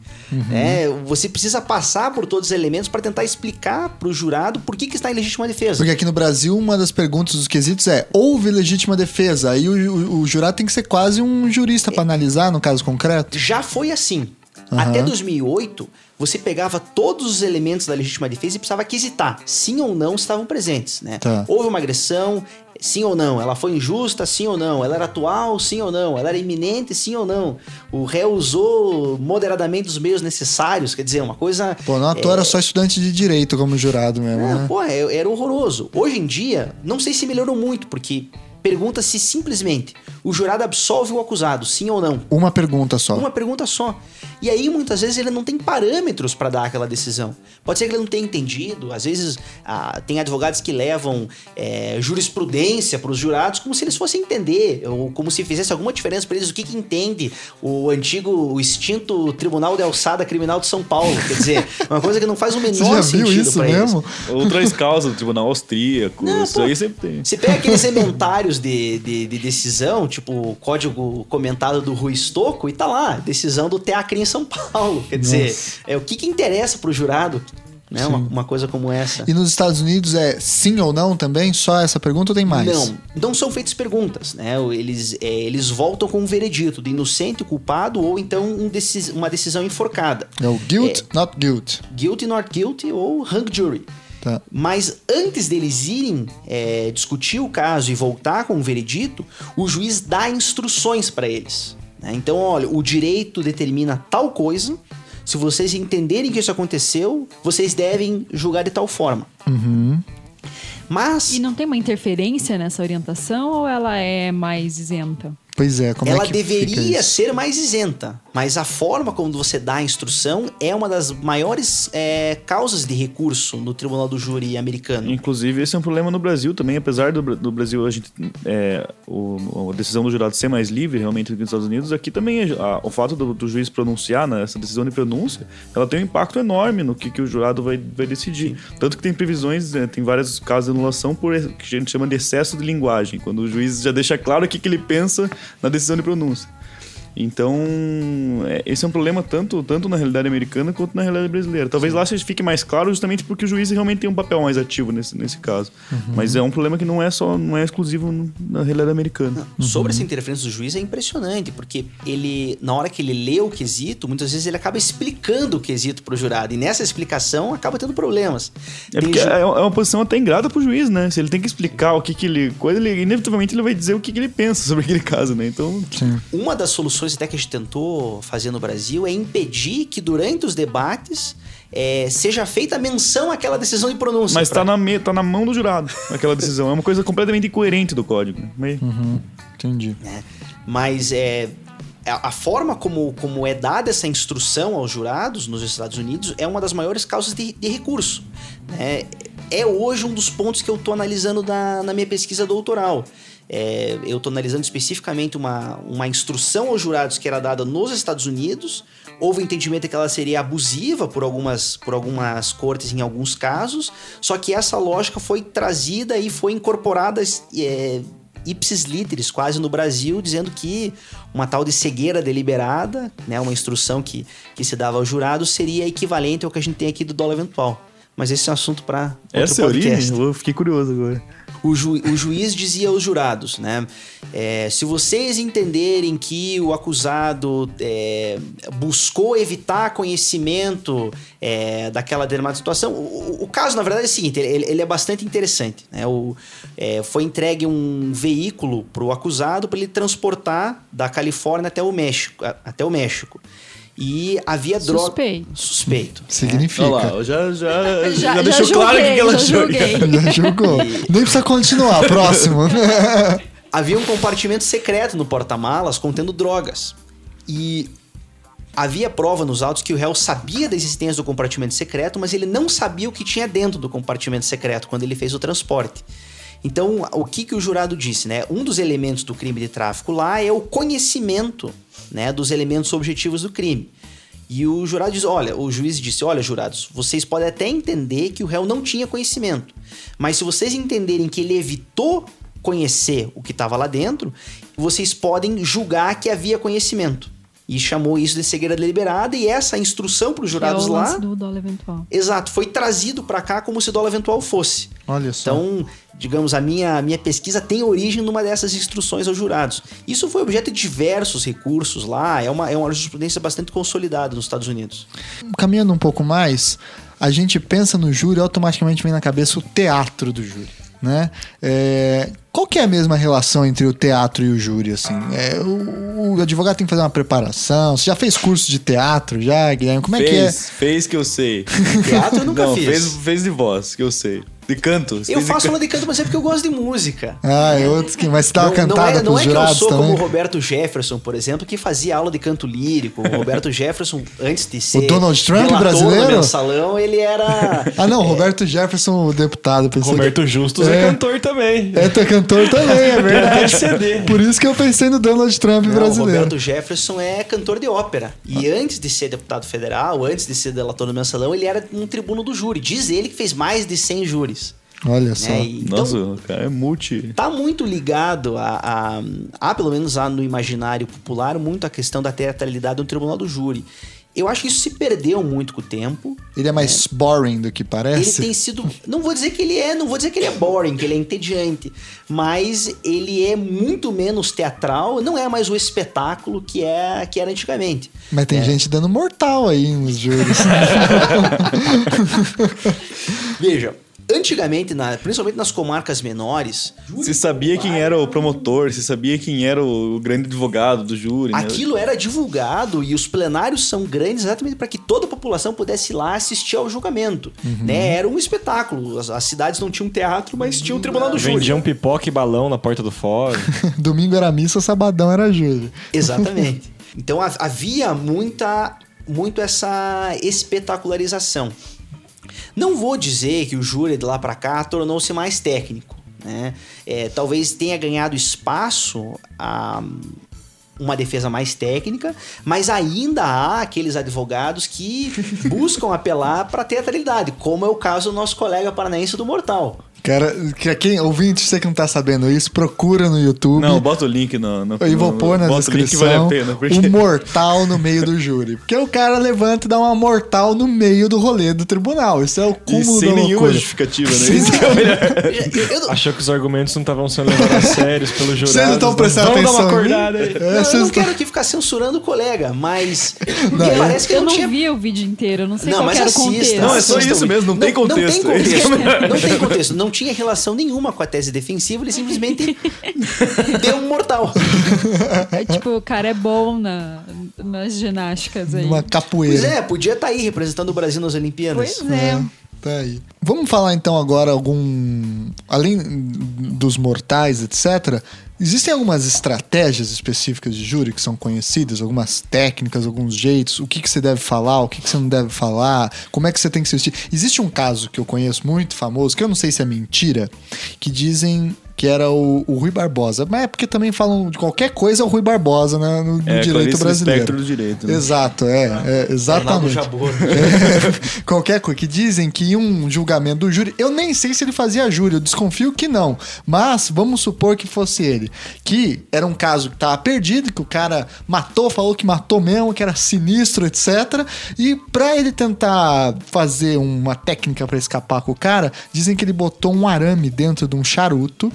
Speaker 5: É, você precisa passar por todos os elementos para tentar explicar para o jurado por que, que está em legítima defesa.
Speaker 1: Porque aqui no Brasil, uma das perguntas dos quesitos é: houve legítima defesa? Aí o, o- o jurado tem que ser quase um jurista pra analisar no caso concreto?
Speaker 5: Já foi assim.
Speaker 1: Aham.
Speaker 5: Até 2008, você pegava todos os elementos da legítima defesa e precisava quisitar, sim ou não estavam presentes, né?
Speaker 1: Tá.
Speaker 5: Houve uma agressão, sim ou não? Ela foi injusta, sim ou não? Ela era atual, sim ou não? Ela era iminente, sim ou não? O réu usou moderadamente os meios necessários, quer dizer, uma coisa...
Speaker 1: Pô, não à toa era só estudante de direito como jurado mesmo,
Speaker 5: É,
Speaker 1: né?
Speaker 5: pô, é- era horroroso. Hoje em dia, não sei se melhorou muito, porque pergunta-se simplesmente, o jurado absolve o acusado, sim ou não?
Speaker 1: Uma pergunta só.
Speaker 5: Uma pergunta só. E aí, muitas vezes, ele não tem parâmetros para dar aquela decisão. Pode ser que ele não tenha entendido. Às vezes, ah, tem advogados que levam é, jurisprudência para os jurados como se eles fossem entender, ou como se fizesse alguma diferença para eles o que, que entende o antigo, o extinto Tribunal de Alçada Criminal de São Paulo. Quer dizer, [LAUGHS] uma coisa que não faz o menor
Speaker 1: Você já viu
Speaker 5: sentido pra eles.
Speaker 3: Outras causas do Tribunal Austríaco,
Speaker 5: Não,
Speaker 3: isso
Speaker 5: pô,
Speaker 3: aí sempre tem.
Speaker 5: Você pega aqueles [LAUGHS] inventários de, de, de decisão, tipo o código comentado do Rui Stocco, e tá lá, decisão do Teacre em São Paulo. Quer dizer,
Speaker 1: Nossa.
Speaker 5: é o que, que interessa pro jurado, né? Uma, uma coisa como essa.
Speaker 1: E nos Estados Unidos é sim ou não também? Só essa pergunta ou tem mais?
Speaker 5: Não, não são feitas perguntas, né? Eles, é, eles voltam com um veredito de inocente, culpado, ou então um decis- uma decisão enforcada.
Speaker 1: É o guilt, not guilt.
Speaker 5: Guilty, not guilty, ou hung jury.
Speaker 1: Tá.
Speaker 5: Mas antes deles irem é, discutir o caso e voltar com o veredito, o juiz dá instruções para eles. né? Então, olha, o direito determina tal coisa. Se vocês entenderem que isso aconteceu, vocês devem julgar de tal forma. Mas
Speaker 4: E não tem uma interferência nessa orientação ou ela é mais isenta?
Speaker 1: Pois é, como
Speaker 5: ela
Speaker 1: é que
Speaker 5: deveria ser mais isenta, mas a forma como você dá a instrução é uma das maiores é, causas de recurso no Tribunal do Júri americano.
Speaker 3: Inclusive, esse é um problema no Brasil também, apesar do, do Brasil a gente é, o, a decisão do jurado ser mais livre realmente do que nos Estados Unidos, aqui também é- a- o fato do, do juiz pronunciar né, essa decisão de pronúncia, ela tem um impacto enorme no que, que o jurado vai, vai decidir. Tanto que tem previsões, né, tem vários casos de anulação por que a gente chama de excesso de linguagem, quando o juiz já deixa claro o que, que ele pensa na decisão de pronúncia. Então, é, esse é um problema tanto, tanto na realidade americana quanto na realidade brasileira. Talvez lá seja- fique mais claro justamente porque o juiz realmente tem um papel mais ativo nesse, nesse caso. Mas é um problema que não é só não é exclusivo no- na realidade americana.
Speaker 5: Sobre essa interferência do juiz é impressionante, porque ele, na hora que ele lê o quesito, muitas vezes ele acaba explicando o quesito pro jurado, e nessa explicação acaba tendo problemas.
Speaker 3: É
Speaker 5: ju-
Speaker 3: é é uma posição até ingrata pro juiz, né? Se ele tem que explicar o que que ele... Coisa, ele inevitavelmente ele vai dizer o que que ele pensa sobre aquele caso, né? Então,
Speaker 1: Sim.
Speaker 5: Uma das soluções até que a gente tentou fazer no Brasil é impedir que durante os debates é, seja feita menção àquela decisão de pronúncia.
Speaker 3: mas
Speaker 5: pra-
Speaker 3: tá na, tá na mão do jurado aquela decisão. É uma coisa completamente incoerente do código. né? Mas-
Speaker 1: Entendi.
Speaker 5: né? Mas é, a, a forma como, como é dada essa instrução aos jurados nos Estados Unidos é uma das maiores causas de, de recurso. né? É hoje um dos pontos que eu estou analisando na, na minha pesquisa doutoral. É, eu estou analisando especificamente uma, uma instrução aos jurados que era dada nos Estados Unidos. Houve entendimento que ela seria abusiva por algumas, por algumas cortes em alguns casos, só que essa lógica foi trazida e foi incorporada é, ipsis literis, quase no Brasil, dizendo que uma tal de cegueira deliberada, né, uma instrução que, que se dava ao jurado, seria equivalente ao que a gente tem aqui do dólar eventual. Mas esse é um assunto para
Speaker 3: Essa é a origem?
Speaker 5: podcast.
Speaker 3: Eu fiquei curioso agora.
Speaker 5: O, ju- o juiz dizia aos jurados, né? é, se vocês entenderem que o acusado é, buscou evitar conhecimento é, daquela determinada situação, o, o- caso, na verdade, é o seguinte: ele, ele é bastante interessante. Né? O, é, foi entregue um veículo para o acusado para ele transportar da Califórnia até o México. Até o México. E havia droga.
Speaker 4: Suspeito.
Speaker 5: Suspeito. né?
Speaker 1: Significa.
Speaker 3: Olha lá, eu já, já, já,
Speaker 4: Já-
Speaker 3: deixou
Speaker 4: já
Speaker 3: claro o que ela
Speaker 4: julguei. [LAUGHS]
Speaker 1: Já jogou. Nem precisa continuar. Próximo. [LAUGHS]
Speaker 5: havia um compartimento secreto no porta-malas contendo drogas. E havia prova nos autos que o réu sabia da existência do compartimento secreto, mas ele não sabia o que tinha dentro do compartimento secreto quando ele fez o transporte. Então, o que, que o jurado disse, né? Um dos elementos do crime de tráfico lá é o conhecimento, né, dos elementos objetivos do crime. E o jurado diz: olha, o juiz disse: olha, jurados, vocês podem até entender que o réu não tinha conhecimento, mas se vocês entenderem que ele evitou conhecer o que estava lá dentro, vocês podem julgar que havia conhecimento. E chamou isso de cegueira deliberada, e essa instrução para os
Speaker 4: é
Speaker 5: jurados
Speaker 4: o
Speaker 5: lá.
Speaker 4: do dólar eventual.
Speaker 5: Exato, foi trazido para cá como se dólar eventual fosse.
Speaker 1: Olha só.
Speaker 5: Então, digamos, a minha, a minha pesquisa tem origem numa dessas instruções aos jurados. Isso foi objeto de diversos recursos lá, é uma, é uma jurisprudência bastante consolidada nos Estados Unidos.
Speaker 1: Caminhando um pouco mais, a gente pensa no júri, automaticamente vem na cabeça o teatro do júri. Né? É, qual que é a mesma relação entre o teatro e o júri? Assim? É, o, o advogado tem que fazer uma preparação. Você já fez curso de teatro, já, Guilherme? Como é que é?
Speaker 2: fez, fez que eu sei.
Speaker 5: Teatro eu nunca
Speaker 2: Não,
Speaker 5: fiz.
Speaker 2: Fez, fez de voz, que eu sei. De canto.
Speaker 5: Eu faço aula de canto, mas é porque eu gosto de música.
Speaker 1: Ah, é outros que. Mas você uma
Speaker 5: não,
Speaker 1: cantada
Speaker 5: não é, não
Speaker 1: pros
Speaker 5: é que eu sou
Speaker 1: também.
Speaker 5: como o Roberto Jefferson, por exemplo, que fazia aula de canto lírico. O Roberto Jefferson, antes de ser.
Speaker 1: Donald Trump brasileiro?
Speaker 5: No mensalão, ele era.
Speaker 1: Ah, não, Roberto Jefferson, o deputado. Pensei
Speaker 2: Roberto
Speaker 1: que...
Speaker 2: Justus
Speaker 1: É.
Speaker 2: é, cantor também.
Speaker 1: É, é cantor também, é [LAUGHS] verdade.
Speaker 2: CD.
Speaker 1: Por isso que eu pensei no Donald Trump
Speaker 5: Não, o
Speaker 1: brasileiro.
Speaker 5: Roberto Jefferson é cantor de ópera. E antes de ser deputado federal, antes de ser delator no mensalão, ele era um tribuno do júri. Diz ele que fez mais de 100 júris.
Speaker 1: Olha só.
Speaker 5: Né? E- Então,
Speaker 3: Nossa, o cara é multi.
Speaker 5: tá muito ligado a, a, a, pelo menos a, no imaginário popular, muito a questão da teatralidade no tribunal do júri. Eu acho que isso se perdeu muito com o tempo.
Speaker 1: Ele é mais boring do que
Speaker 5: Ele
Speaker 1: parece.
Speaker 5: tem sido. Não vou dizer que ele é, não vou dizer que ele é boring, que ele é entediante, mas ele é muito menos teatral, não é mais o espetáculo que, é, que era antigamente.
Speaker 1: Mas tem gente dando mortal aí nos júris. [LAUGHS]
Speaker 5: Veja, antigamente, na- principalmente nas comarcas menores,
Speaker 3: Se sabia quem era o promotor, se sabia quem era o grande advogado do júri. né?
Speaker 5: aquilo era divulgado e os plenários são grandes exatamente para que toda a população pudesse ir lá assistir ao julgamento. Né? Era um espetáculo. As, as cidades não tinham teatro, mas tinham o tribunal do júri.
Speaker 2: Vendiam pipoca e balão na porta do fórum. [LAUGHS]
Speaker 1: Domingo era missa, sabadão era júri.
Speaker 5: Exatamente. Então ha- havia muita, muito essa espetacularização. Não vou dizer que o júri de lá para cá tornou-se mais técnico. Né? É, talvez tenha ganhado espaço a uma defesa mais técnica, mas ainda há aqueles advogados que [LAUGHS] buscam apelar para teatralidade, como é o caso do nosso colega paranaense do Mortal.
Speaker 1: Cara, que- quem, ouvinte, você que não tá sabendo isso, procura no YouTube.
Speaker 3: Não, bota o link no. no
Speaker 1: Eu vou pôr na
Speaker 3: bota o
Speaker 1: descrição
Speaker 3: vale a pena. Porque...
Speaker 1: um mortal no meio do júri. Porque o cara levanta e dá uma mortal no meio do rolê do tribunal. Isso é o
Speaker 3: E
Speaker 1: cúmulo
Speaker 3: sem
Speaker 1: da
Speaker 3: nenhuma
Speaker 1: loucura.
Speaker 3: justificativa, né?
Speaker 1: Sim.
Speaker 3: Isso que é o melhor.
Speaker 5: Não-
Speaker 2: Achou que os argumentos não estavam sendo levados a sérios pelo jurado.
Speaker 1: Vocês não estão prestando
Speaker 2: Vamos
Speaker 1: atenção.
Speaker 2: dar uma acordada aí.
Speaker 1: É,
Speaker 5: não, eu não
Speaker 1: estão-
Speaker 5: quero aqui ficar censurando o colega, mas porque [LAUGHS]
Speaker 1: Não, eu-
Speaker 5: parece que
Speaker 4: Eu
Speaker 5: não, tinha
Speaker 4: vi o vídeo inteiro, eu não sei
Speaker 5: Não,
Speaker 4: qual
Speaker 5: mas
Speaker 4: era o
Speaker 5: assista.
Speaker 4: contexto.
Speaker 3: Não, é só isso
Speaker 5: o
Speaker 3: mesmo, não tem contexto.
Speaker 5: Não tem
Speaker 3: é o
Speaker 5: contexto. não tem contexto. Não tinha relação nenhuma com a tese defensiva, ele simplesmente [LAUGHS] deu um mortal. [LAUGHS]
Speaker 4: É, tipo, o cara é bom na, nas ginásticas aí.
Speaker 1: Uma capoeira.
Speaker 5: Pois é, podia estar aí representando o Brasil nas Olimpíadas.
Speaker 4: Pois é.
Speaker 1: Tá aí. Vamos falar então agora algum. Além dos mortais, etc. Existem algumas estratégias específicas de júri que são conhecidas, algumas técnicas, alguns jeitos, o que, que você deve falar, o que, que você não deve falar, como é que você tem que se vestir. Existe um caso que eu conheço muito famoso, que eu não sei se é mentira, que dizem que era o, o Rui Barbosa. Mas é porque também falam de qualquer coisa é o Rui Barbosa né, no, no
Speaker 3: É,
Speaker 1: direito brasileiro.
Speaker 3: Lispector do direito, né?
Speaker 1: Exato, é, é exatamente.
Speaker 5: Arnaldo Jabor. [LAUGHS]
Speaker 1: É, qualquer coisa. Que dizem que em um julgamento do júri, eu nem sei se ele fazia júri, eu desconfio que não. Mas vamos supor que fosse ele. Que era um caso que tava perdido, que o cara matou, falou que matou mesmo, que era sinistro, etc. E pra ele tentar fazer uma técnica pra escapar com o cara, dizem que ele botou um arame dentro de um charuto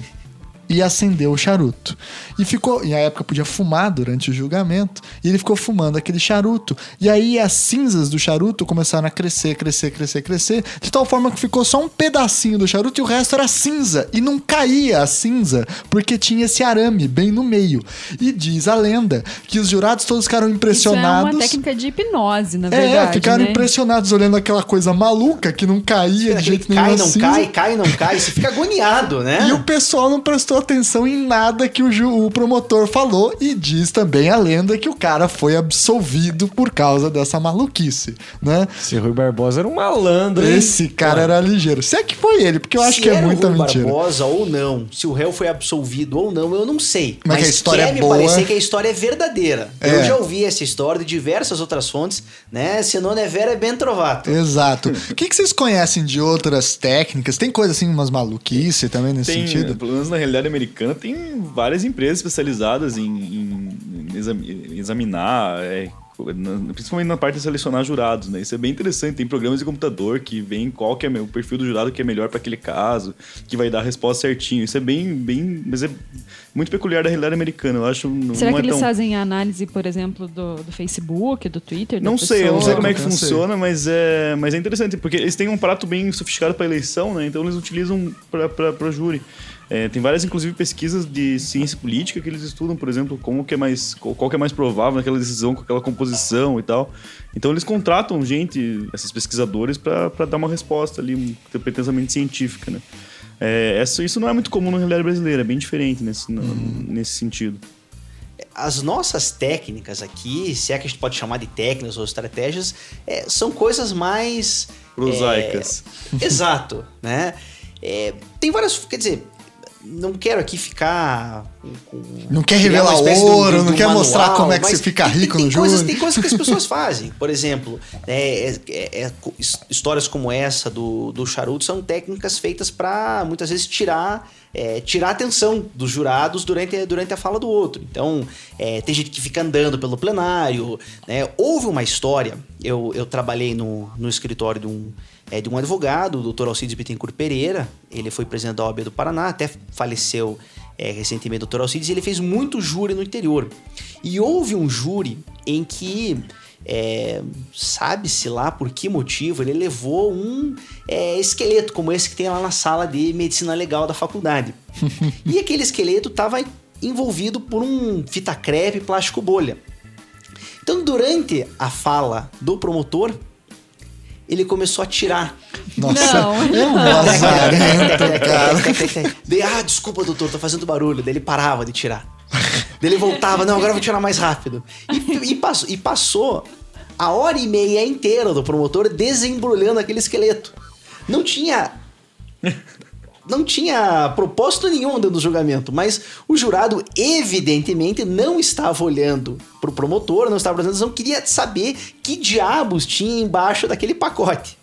Speaker 1: e acendeu o charuto. E ficou, e a época podia fumar durante o julgamento, e ele ficou fumando aquele charuto. E aí as cinzas do charuto começaram a crescer, crescer, crescer, crescer, de tal forma que ficou só um pedacinho do charuto e o resto era cinza. E não caía a cinza, porque tinha esse arame bem no meio. E diz a lenda que os jurados todos ficaram impressionados.
Speaker 4: Isso é uma técnica de hipnose, na
Speaker 1: É,
Speaker 4: verdade.
Speaker 1: ficaram
Speaker 4: né?
Speaker 1: impressionados olhando aquela coisa maluca que não caía de jeito nenhum.
Speaker 5: cai, não
Speaker 1: cinza.
Speaker 5: cai, cai, não cai. Você fica agoniado, né?
Speaker 1: E o pessoal não prestou atenção em nada que o, ju- o promotor falou e diz também a lenda que o cara foi absolvido por causa dessa maluquice, né?
Speaker 2: Esse Rui Barbosa era um malandro, hein?
Speaker 1: Esse cara era ligeiro. Se é que foi ele, porque eu acho
Speaker 5: se
Speaker 1: que é muita
Speaker 5: Rui
Speaker 1: mentira.
Speaker 5: Barbosa ou não, se o réu foi absolvido ou não, eu não sei.
Speaker 1: Mas que a história
Speaker 5: quer
Speaker 1: é
Speaker 5: me
Speaker 1: boa.
Speaker 5: parecer que a história é verdadeira.
Speaker 1: É.
Speaker 5: Eu já ouvi essa história de diversas outras fontes, né? Se não é vera, é ben trovato.
Speaker 1: Exato. [LAUGHS] O que, que vocês conhecem de outras técnicas? Tem coisa assim, umas maluquices também nesse
Speaker 3: Tem,
Speaker 1: sentido?
Speaker 3: pelo menos na realidade americana, tem várias empresas especializadas em, em- em exam- em examinar, é, na- principalmente na parte de selecionar jurados, né? Isso é bem interessante. Tem programas de computador que veem qual que é o perfil do jurado que é melhor para aquele caso, que vai dar a resposta certinho. Isso é bem, bem, mas é muito peculiar da realidade americana. Eu acho
Speaker 4: Será
Speaker 3: não
Speaker 4: que
Speaker 3: é
Speaker 4: eles
Speaker 3: tão...
Speaker 4: fazem a análise, por exemplo, do, do Facebook, do Twitter? da
Speaker 3: Não sei, eu não
Speaker 4: pessoa?
Speaker 3: sei como é que funciona, mas é, mas é interessante, porque eles têm um prato bem sofisticado para eleição, né? Então eles utilizam para júri. É, tem várias, inclusive, pesquisas de ciência política que eles estudam, por exemplo, como que é mais, qual que é mais provável naquela decisão, com aquela composição e tal. Então eles contratam gente, esses pesquisadores, para dar uma resposta ali, pretensamente científica, né? É, essa, isso não é muito comum na realidade brasileira, é bem diferente nesse, no- nesse sentido.
Speaker 5: As nossas técnicas aqui, se é que a gente pode chamar de técnicas ou estratégias, é, são coisas mais.
Speaker 3: Prosaicas.
Speaker 5: é, exato, né? É, tem várias. Quer dizer, não quero aqui ficar. com-
Speaker 1: Não quer revelar
Speaker 5: um-
Speaker 1: ouro,
Speaker 5: um
Speaker 1: não quer mostrar
Speaker 5: manual,
Speaker 1: como é que você fica
Speaker 5: tem-
Speaker 1: rico
Speaker 5: tem
Speaker 1: no
Speaker 5: coisas,
Speaker 1: júri.
Speaker 5: Tem coisas que as [LAUGHS] pessoas fazem. Por exemplo, é, é- é- é histórias como essa do, do charuto são técnicas feitas para muitas vezes tirar. é, tirar a atenção dos jurados durante, durante a fala do outro. Então, é, tem gente que fica andando pelo plenário. Né? Houve uma história, eu, eu trabalhei no, no escritório de um, é, de um advogado, o doutor Alcides Bittencourt Pereira. Ele foi presidente da OAB do Paraná, até faleceu é, recentemente doutor Alcides, e ele fez muito júri no interior. E houve um júri em que é, sabe-se lá por que motivo, ele levou um é, esqueleto como esse que tem lá na sala de medicina legal da faculdade. [LAUGHS] e aquele esqueleto estava envolvido por um fita crepe plástico bolha. Então, durante a fala do promotor, ele começou a tirar.
Speaker 1: Nossa,
Speaker 4: Não, [LAUGHS]
Speaker 1: é um [LAUGHS] cara.
Speaker 5: Daí, ah, desculpa, doutor, tô fazendo barulho. Daí ele parava de tirar. Daí ele voltava, não, agora eu vou tirar mais rápido. E, e passou, e passou a hora e meia inteira do promotor desembrulhando aquele esqueleto. Não tinha. Não tinha propósito nenhum dentro do julgamento, mas o jurado, evidentemente, não estava olhando pro promotor, não estava prestando atenção, queria saber que diabos tinha embaixo daquele pacote.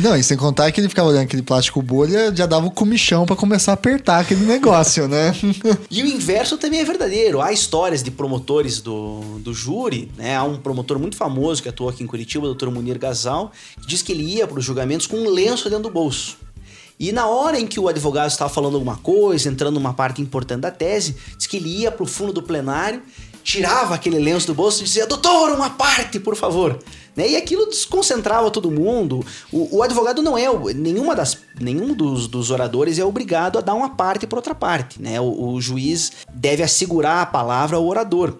Speaker 1: Não, e sem contar que ele ficava olhando aquele plástico bolha, já dava o comichão pra começar a apertar aquele negócio, né? [LAUGHS]
Speaker 5: E o inverso também é verdadeiro. Há histórias de promotores do, do júri, né? Há um promotor muito famoso que atuou aqui em Curitiba, o Dr. Munir Gazal, que diz que ele ia para os julgamentos com um lenço dentro do bolso. E na hora em que o advogado estava falando alguma coisa, entrando numa parte importante da tese, diz que ele ia pro fundo do plenário, tirava aquele lenço do bolso e dizia: Doutor, uma parte, por favor. Né? E aquilo desconcentrava todo mundo. O, o advogado não é. o- Nenhuma das, nenhum dos, dos oradores é obrigado a dar uma parte para outra parte. Né? O, o juiz deve assegurar a palavra ao orador.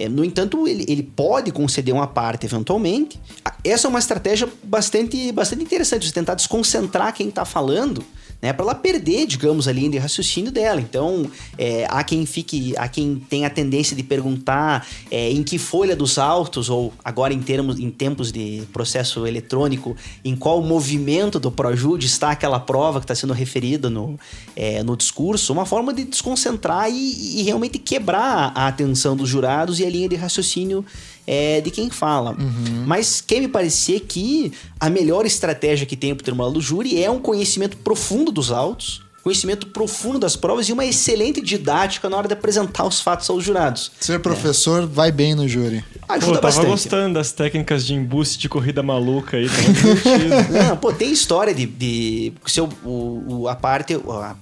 Speaker 5: É, no entanto, ele, ele pode conceder uma parte eventualmente. Essa é uma estratégia bastante, bastante interessante, de tentar desconcentrar quem está falando, né, para ela perder, digamos, a linha de raciocínio dela. Então, é, há quem fique, há quem tenha a tendência de perguntar é, em que folha dos autos, ou agora em, termos, em tempos de processo eletrônico, em qual movimento do Projude está aquela prova que está sendo referida no, é, no discurso, uma forma de desconcentrar e, e realmente quebrar a atenção dos jurados e a linha de raciocínio é, de quem fala. Mas quer me parecer que a melhor estratégia que tem para o Tribunal do Júri é um conhecimento profundo dos autos, conhecimento profundo das provas e uma excelente didática na hora de apresentar os fatos aos jurados.
Speaker 1: Ser professor vai bem no júri.
Speaker 2: Pô,
Speaker 5: Ajuda
Speaker 2: eu tava
Speaker 5: bastante.
Speaker 2: gostando das técnicas de embuste de corrida maluca aí, tava [LAUGHS] divertido.
Speaker 5: Não, pô, tem história de. de se o, o- a parte,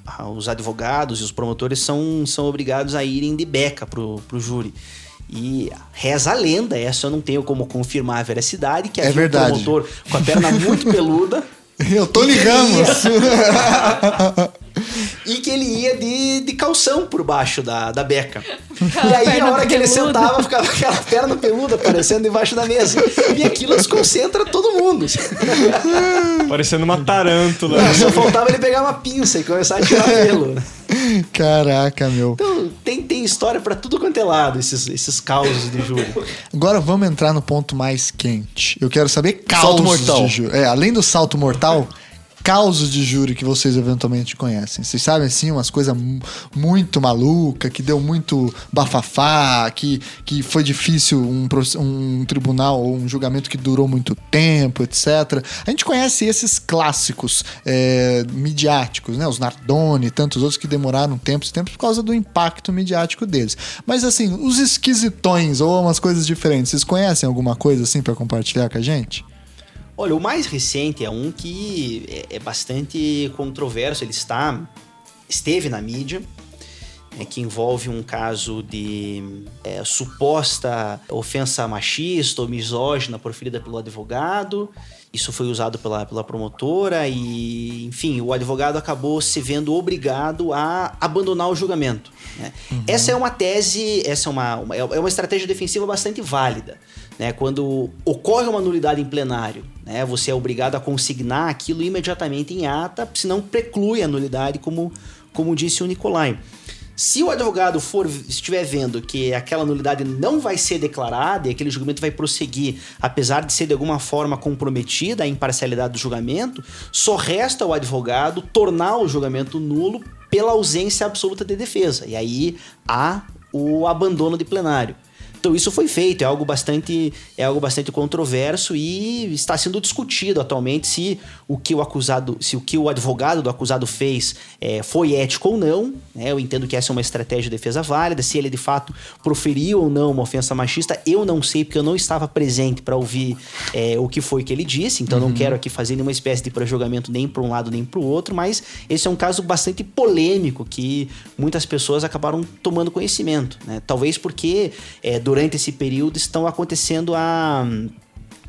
Speaker 5: a- os advogados e os promotores são, são obrigados a irem de beca pro, pro júri. E reza a lenda, essa eu não tenho como confirmar a veracidade, que
Speaker 1: É
Speaker 5: havia
Speaker 1: verdade.
Speaker 5: um promotor com a perna muito peluda. [LAUGHS]
Speaker 1: Eu tô Ramos. [LAUGHS]
Speaker 5: e que ele ia de, de calção por baixo da, da beca. E aí, na hora que ele
Speaker 4: peluda.
Speaker 5: sentava, ficava aquela perna peluda aparecendo embaixo da mesa. E aquilo desconcentra todo mundo.
Speaker 2: Parecendo uma tarântula. né?
Speaker 5: Só faltava ele pegar uma pinça e começar a tirar pelo.
Speaker 1: Caraca, meu.
Speaker 5: Então, tem, tem história pra tudo quanto é lado, esses, esses causos de júri.
Speaker 1: Agora vamos entrar no ponto mais quente. Eu quero saber causos
Speaker 5: Salto mortal.
Speaker 1: de júri. É, além do salto mortal, causos de júri que vocês eventualmente conhecem. Vocês sabem, assim, umas coisas mu- muito maluca, que deu muito bafafá, que, que foi difícil um, um tribunal ou um julgamento que durou muito tempo, etc. A gente conhece esses clássicos é, midiáticos, né? Os Nardoni e tantos outros que demoraram tempos e tempos por causa do impacto midiático deles. Mas, assim, os esquisitões ou umas coisas diferentes, vocês conhecem alguma coisa, assim, para compartilhar com a gente?
Speaker 5: Olha, o mais recente é um que é, é bastante controverso, ele está esteve na mídia, é, que envolve um caso de é, suposta ofensa machista ou misógina proferida pelo advogado. Isso foi usado pela, pela promotora e, enfim, o advogado acabou se vendo obrigado a abandonar o julgamento. né? Essa é uma tese, essa é uma, uma- é uma estratégia defensiva bastante válida. Né? Quando ocorre uma nulidade em plenário, né? você é obrigado a consignar aquilo imediatamente em ata, senão preclui a nulidade, como, como disse o Nicolai. Se o advogado for estiver vendo que aquela nulidade não vai ser declarada e aquele julgamento vai prosseguir, apesar de ser de alguma forma comprometida a imparcialidade do julgamento, só resta ao advogado tornar o julgamento nulo pela ausência absoluta de defesa. E aí há o abandono de plenário. Então isso foi feito, é algo bastante é algo bastante controverso e está sendo discutido atualmente se o que o acusado, se o que o advogado do acusado fez é, foi ético ou não. né? Eu entendo que essa é uma estratégia de defesa válida, se ele de fato proferiu ou não uma ofensa machista, eu não sei porque eu não estava presente para ouvir é, o que foi que ele disse. Então não quero aqui fazer nenhuma espécie de pré-julgamento nem para um lado nem para o outro, mas esse é um caso bastante polêmico que muitas pessoas acabaram tomando conhecimento, né? Talvez porque é, durante esse período estão acontecendo a,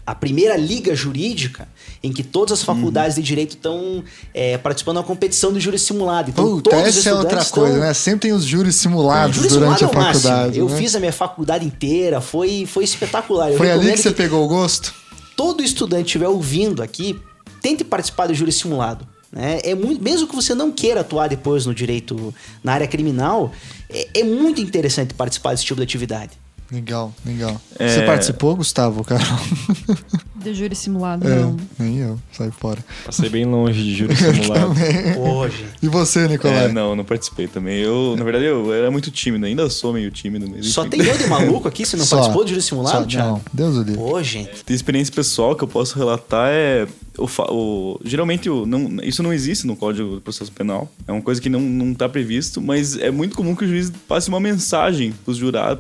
Speaker 5: a primeira liga jurídica em que todas as faculdades de direito estão é, participando da competição do júri simulado. Então,
Speaker 1: Puta,
Speaker 5: todos os
Speaker 1: essa é outra coisa, né? Sempre tem os júris simulados
Speaker 5: Júri
Speaker 1: durante a
Speaker 5: simulado é o máximo.
Speaker 1: faculdade.
Speaker 5: Eu
Speaker 1: né?
Speaker 5: fiz a minha faculdade inteira, foi, foi espetacular. Eu
Speaker 1: Foi ali
Speaker 5: recomendo
Speaker 1: que você pegou o gosto?
Speaker 5: todo estudante estiver ouvindo aqui, tente participar do júri simulado. Né? É muito, mesmo que você não queira atuar depois no direito, na área criminal, é, é muito interessante participar desse tipo de atividade.
Speaker 1: Legal, legal.
Speaker 2: É.
Speaker 1: Você participou, Gustavo, Carol? [LAUGHS]
Speaker 4: De júri simulado,
Speaker 1: É,
Speaker 4: não.
Speaker 1: nem eu, sai fora.
Speaker 2: Passei bem longe de júri [LAUGHS] simulado.
Speaker 5: Gente.
Speaker 1: E você, Nicolai?
Speaker 3: É, não, não participei também. Eu, na verdade, eu era muito tímido, ainda sou meio tímido. Mas
Speaker 5: Só tem eu de maluco aqui? Você não [LAUGHS]
Speaker 1: Só.
Speaker 5: participou do júri simulado,
Speaker 1: Só-
Speaker 5: Thiago?
Speaker 1: Não, Deus o livre.
Speaker 5: Pô, gente.
Speaker 3: De experiência pessoal que eu posso relatar é. O, o- geralmente, o, não, isso não existe no Código do Processo Penal. É uma coisa que não, não tá previsto, mas é muito comum que o juiz passe uma mensagem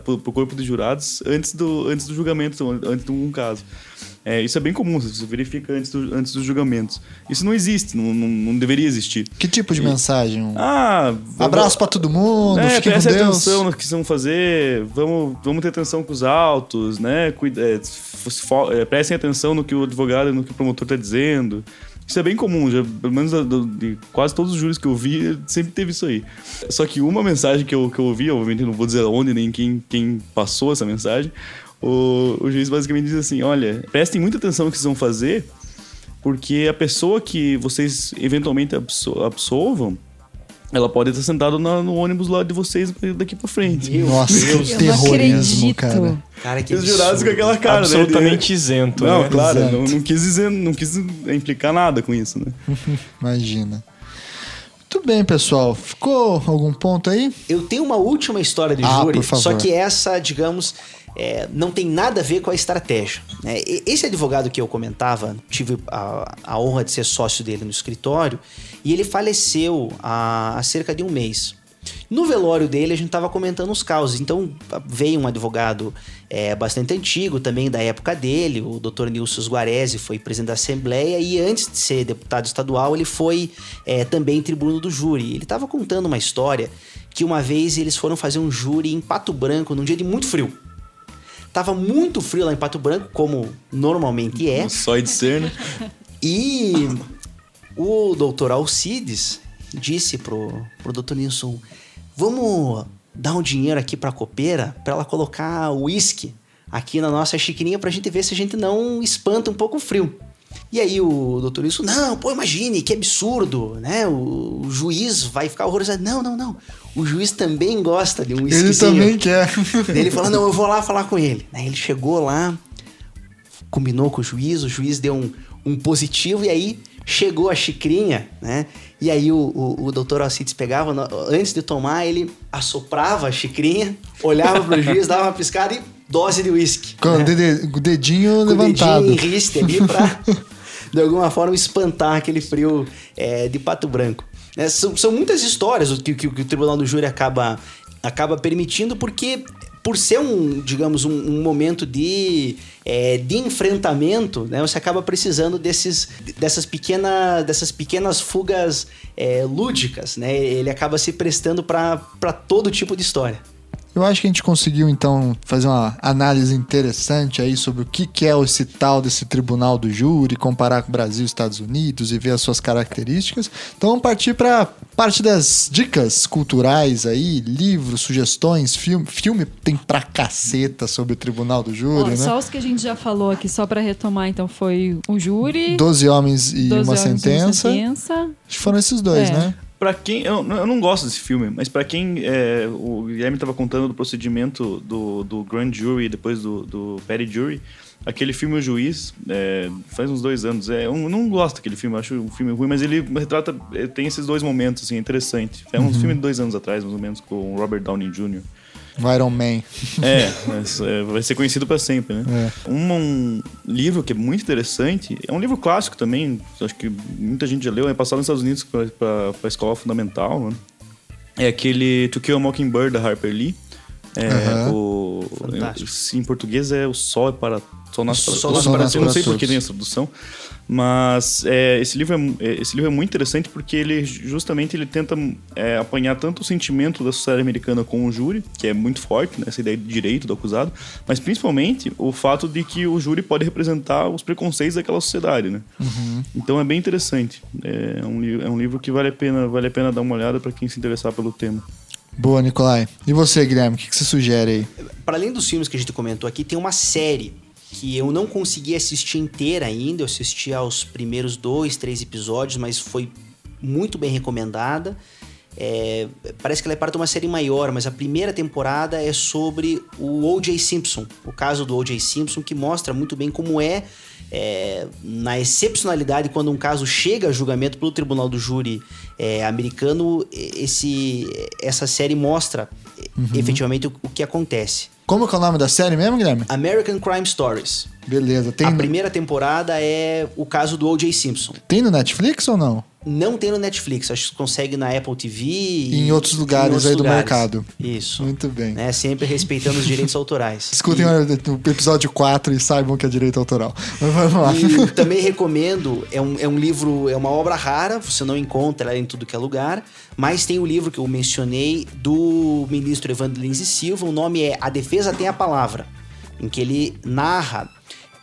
Speaker 3: pro, pro corpo de jurados antes do, antes do julgamento, antes de um caso. É, isso é bem comum, você verifica antes, do- antes dos julgamentos. Isso não existe, não, não, não deveria existir.
Speaker 1: Que tipo de mensagem? Um
Speaker 3: Ah,
Speaker 1: Abraço pra todo mundo,
Speaker 3: é,
Speaker 1: fiquem Deus.
Speaker 3: atenção no que vocês vão fazer, vamos, vamos ter atenção com os autos, né? Cuida, é, fo- é, prestem atenção no que o advogado e no que o promotor está dizendo. Isso é bem comum, já, pelo menos de quase todos os júris que eu vi, sempre teve isso aí. Só que uma mensagem que eu, que eu ouvi, obviamente não vou dizer onde nem quem, quem passou essa mensagem, o, o juiz basicamente diz assim: olha, prestem muita atenção no que vocês vão fazer, porque a pessoa que vocês eventualmente abso- absolvam, ela pode estar sentada na- no ônibus lá de vocês daqui pra frente.
Speaker 5: Meu
Speaker 1: Nossa,
Speaker 5: Deus.
Speaker 1: terrorismo, cara.
Speaker 5: Cara, que
Speaker 3: os jurados com aquela cara, né?
Speaker 2: Absolutamente isento,
Speaker 3: Não,
Speaker 2: né?
Speaker 3: claro,
Speaker 1: Exato.
Speaker 3: não, não quis dizer, não quis implicar nada com isso, né? [LAUGHS]
Speaker 1: Imagina. Muito bem, pessoal. Ficou algum ponto aí?
Speaker 5: Eu tenho uma última história de
Speaker 1: Ah,
Speaker 5: júri,
Speaker 1: por favor.
Speaker 5: só que essa, digamos, é, não tem nada a ver com a estratégia. né? Esse advogado que eu comentava, tive a, a honra de ser sócio dele no escritório, e ele faleceu há, há cerca de um mês. No velório dele, a gente estava comentando os causos. Então, veio um advogado é, bastante antigo, também da época dele, o Dr. Nilson Guarese, foi presidente da Assembleia, e antes de ser deputado estadual, ele foi é, também tribuno do júri. Ele estava contando uma história que uma vez eles foram fazer um júri em Pato Branco, num dia de muito frio. Tava muito frio lá em Pato Branco, como normalmente é.
Speaker 3: Só de ser, né?
Speaker 5: E o doutor Alcides disse pro, pro doutor Nilson: vamos dar um dinheiro aqui pra copeira pra ela colocar uísque aqui na nossa xicrinha pra gente ver se a gente não espanta um pouco o frio. E aí o doutor Nilson, não, pô, imagine, que absurdo, né? O, o juiz vai ficar horrorizado. Não, não, não. O juiz também gosta de um
Speaker 1: Ele
Speaker 5: uísquezinho.
Speaker 1: também quer. [LAUGHS]
Speaker 5: Ele falou: não, eu vou lá falar com ele. Aí ele chegou lá, combinou com o juiz, o juiz deu um, um positivo e aí chegou a xicrinha, né? E aí o, o, o doutor Alcides pegava, antes de tomar, ele assoprava a xicrinha, olhava pro juiz, dava uma piscada e dose de uísque.
Speaker 1: Com o
Speaker 5: né?
Speaker 1: o dedinho
Speaker 5: Com o
Speaker 1: levantado.
Speaker 5: dedinho em riste ali pra, [LAUGHS] de alguma forma, espantar aquele frio é, de pato branco. Né? são, são muitas histórias que, que- que o Tribunal do Júri acaba, acaba permitindo, porque por ser um, digamos, um, um momento de, é, de enfrentamento, né, você acaba precisando desses, dessas, pequena, dessas pequenas fugas é, lúdicas, né? Ele acaba se prestando para todo tipo de história.
Speaker 1: Eu acho que a gente conseguiu, então, fazer uma análise interessante aí sobre o que, que é esse tal desse tribunal do júri, comparar com o Brasil e Estados Unidos e ver as suas características. Então vamos partir para parte das dicas culturais aí, livros, sugestões, filme. Filme tem pra caceta sobre o tribunal do
Speaker 4: Ó,
Speaker 1: júri, né?
Speaker 4: Só os que a gente já falou aqui, só pra retomar, então, foi o júri.
Speaker 1: Doze homens e
Speaker 4: 12
Speaker 1: uma
Speaker 4: Homens e
Speaker 1: sentença.
Speaker 4: sentença.
Speaker 1: Acho que foram esses dois,
Speaker 4: É.
Speaker 1: né?
Speaker 3: Pra quem. Eu, eu não gosto desse filme, mas pra quem. é, o Guilherme tava contando do procedimento do, do Grand Jury e depois do, do Petty Jury. Aquele filme O Juiz, é, faz uns dois anos. É, eu não gosto daquele filme, acho um filme ruim, mas ele retrata. é, Tem esses dois momentos, assim, é interessante. É um filme de dois anos atrás, mais ou menos, com o Robert Downey Jr.
Speaker 1: O Iron Man.
Speaker 3: É, mas, é, vai ser conhecido para sempre, né? Um, um livro que é muito interessante, é um livro clássico também, acho que muita gente já leu, é passado nos Estados Unidos para a escola fundamental, né? É aquele To Kill a Mockingbird, da Harper Lee. É,
Speaker 1: Aham.
Speaker 3: o, em português é o sol é para sol nasce para,
Speaker 5: Sol
Speaker 3: sol
Speaker 1: nasce
Speaker 3: para- eu não
Speaker 1: para
Speaker 3: sei por que tem essa tradução, mas é, esse livro é, é, esse livro é muito interessante porque ele justamente ele tenta é, apanhar tanto o sentimento da sociedade americana com o júri, que é muito forte, né, essa ideia de direito do acusado, mas principalmente o fato de que o júri pode representar os preconceitos daquela sociedade, né? Então é bem interessante. É um, li- é um livro que vale a pena vale a pena dar uma olhada para quem se interessar pelo tema.
Speaker 1: Boa, Nicolai. E você, Guilherme, o que, que você sugere aí?
Speaker 5: Para além dos filmes que a gente comentou aqui, tem uma série que eu não consegui assistir inteira ainda. Eu assisti aos primeiros dois, três episódios, mas foi muito bem recomendada. É, parece que ela é parte de uma série maior, mas a primeira temporada é sobre o O.J. Simpson, o caso do O.J. Simpson, que mostra muito bem como é, é, na excepcionalidade, quando um caso chega a julgamento pelo tribunal do júri é, americano, esse, essa série mostra é, efetivamente o, o que acontece.
Speaker 1: Como que é o nome da série mesmo, Guilherme?
Speaker 5: American Crime Stories.
Speaker 1: Beleza. Tem,
Speaker 5: A primeira temporada é o caso do O.J. Simpson.
Speaker 1: tem no Netflix ou não?
Speaker 5: Não tem no Netflix, acho que consegue na Apple TV
Speaker 1: E em outros lugares aí do mercado.
Speaker 5: Isso.
Speaker 1: Muito bem.
Speaker 5: Né? Sempre respeitando os direitos autorais. [LAUGHS]
Speaker 1: Escutem
Speaker 5: E-
Speaker 1: o episódio 4 e saibam que é direito autoral. [LAUGHS] Mas vamos lá.
Speaker 5: E também recomendo, é um, é um livro, é uma obra rara, você não encontra ela em tudo que é lugar, mas tem o livro que eu mencionei do ministro Evandro Lins e Silva, o nome é A Defesa Tem a Palavra, em que ele narra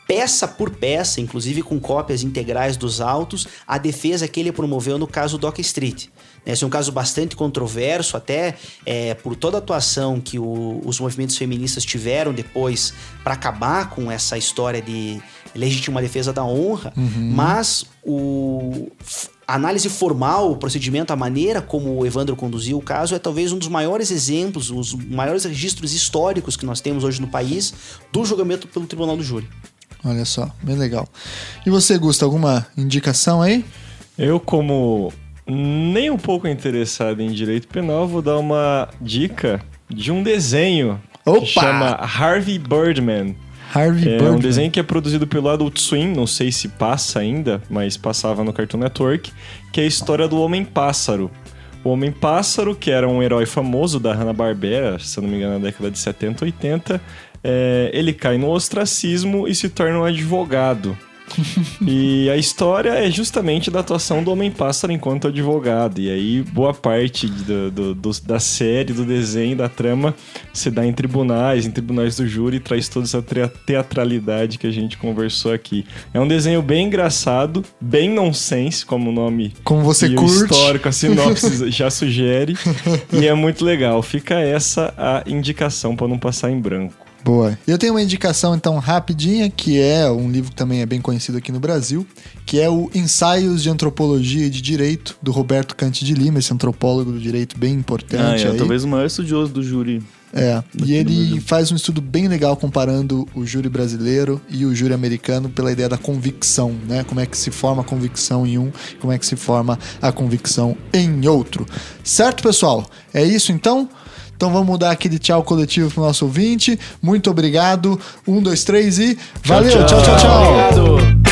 Speaker 5: peça por peça, inclusive com cópias integrais dos autos, a defesa que ele promoveu no caso Dock Street. Esse é um caso bastante controverso, até é, por toda a atuação que o- os movimentos feministas tiveram depois para acabar com essa história de legítima defesa da honra, mas o a análise formal, o procedimento, a maneira como o Evandro conduziu o caso é talvez um dos maiores exemplos, os maiores registros históricos que nós temos hoje no país do julgamento pelo Tribunal do Júri.
Speaker 1: Olha só, bem legal. E você, Gusta, alguma indicação aí?
Speaker 2: Eu, como nem um pouco interessado em direito penal, vou dar uma dica de um desenho
Speaker 1: Opa!
Speaker 2: que chama Harvey Birdman.
Speaker 1: Harvey
Speaker 2: É
Speaker 1: Birdman.
Speaker 2: um desenho que é produzido pelo Adult Swim, não sei se passa ainda, mas passava no Cartoon Network, que é a história do Homem-Pássaro. O Homem-Pássaro, que era um herói famoso da Hanna-Barbera, se não me engano, na década de 70, 80, é, ele cai no ostracismo e se torna um advogado. [LAUGHS] e a história é justamente da atuação do Homem-Pássaro enquanto advogado. E aí, boa parte do- do- do- da série, do desenho, da trama, se dá em tribunais, em tribunais do júri, e traz toda essa teatralidade que a gente conversou aqui. É um desenho bem engraçado, bem nonsense, como o nome
Speaker 1: Como você
Speaker 2: e
Speaker 1: curte.
Speaker 2: histórico, a sinopse [LAUGHS] já sugere. E é muito legal. Fica essa a indicação para não passar em branco.
Speaker 1: Boa. Eu tenho uma indicação, então, rapidinha, que é um livro que também é bem conhecido aqui no Brasil, que é o Ensaios de Antropologia e de Direito, do Roberto Cante de Lima, esse antropólogo do direito bem
Speaker 3: Ah,
Speaker 1: importante
Speaker 3: é,
Speaker 1: aí.
Speaker 3: talvez o maior estudioso do júri.
Speaker 1: É, e ele faz um estudo bem legal comparando o júri brasileiro e o júri americano pela ideia da convicção, né? Como é que se forma a convicção em um, como é que se forma a convicção em outro. Certo, pessoal? É isso então? Então vamos dar aquele tchau coletivo pro nosso ouvinte. Muito obrigado. Um, dois, três e valeu! tchau, tchau. tchau.
Speaker 2: Obrigado!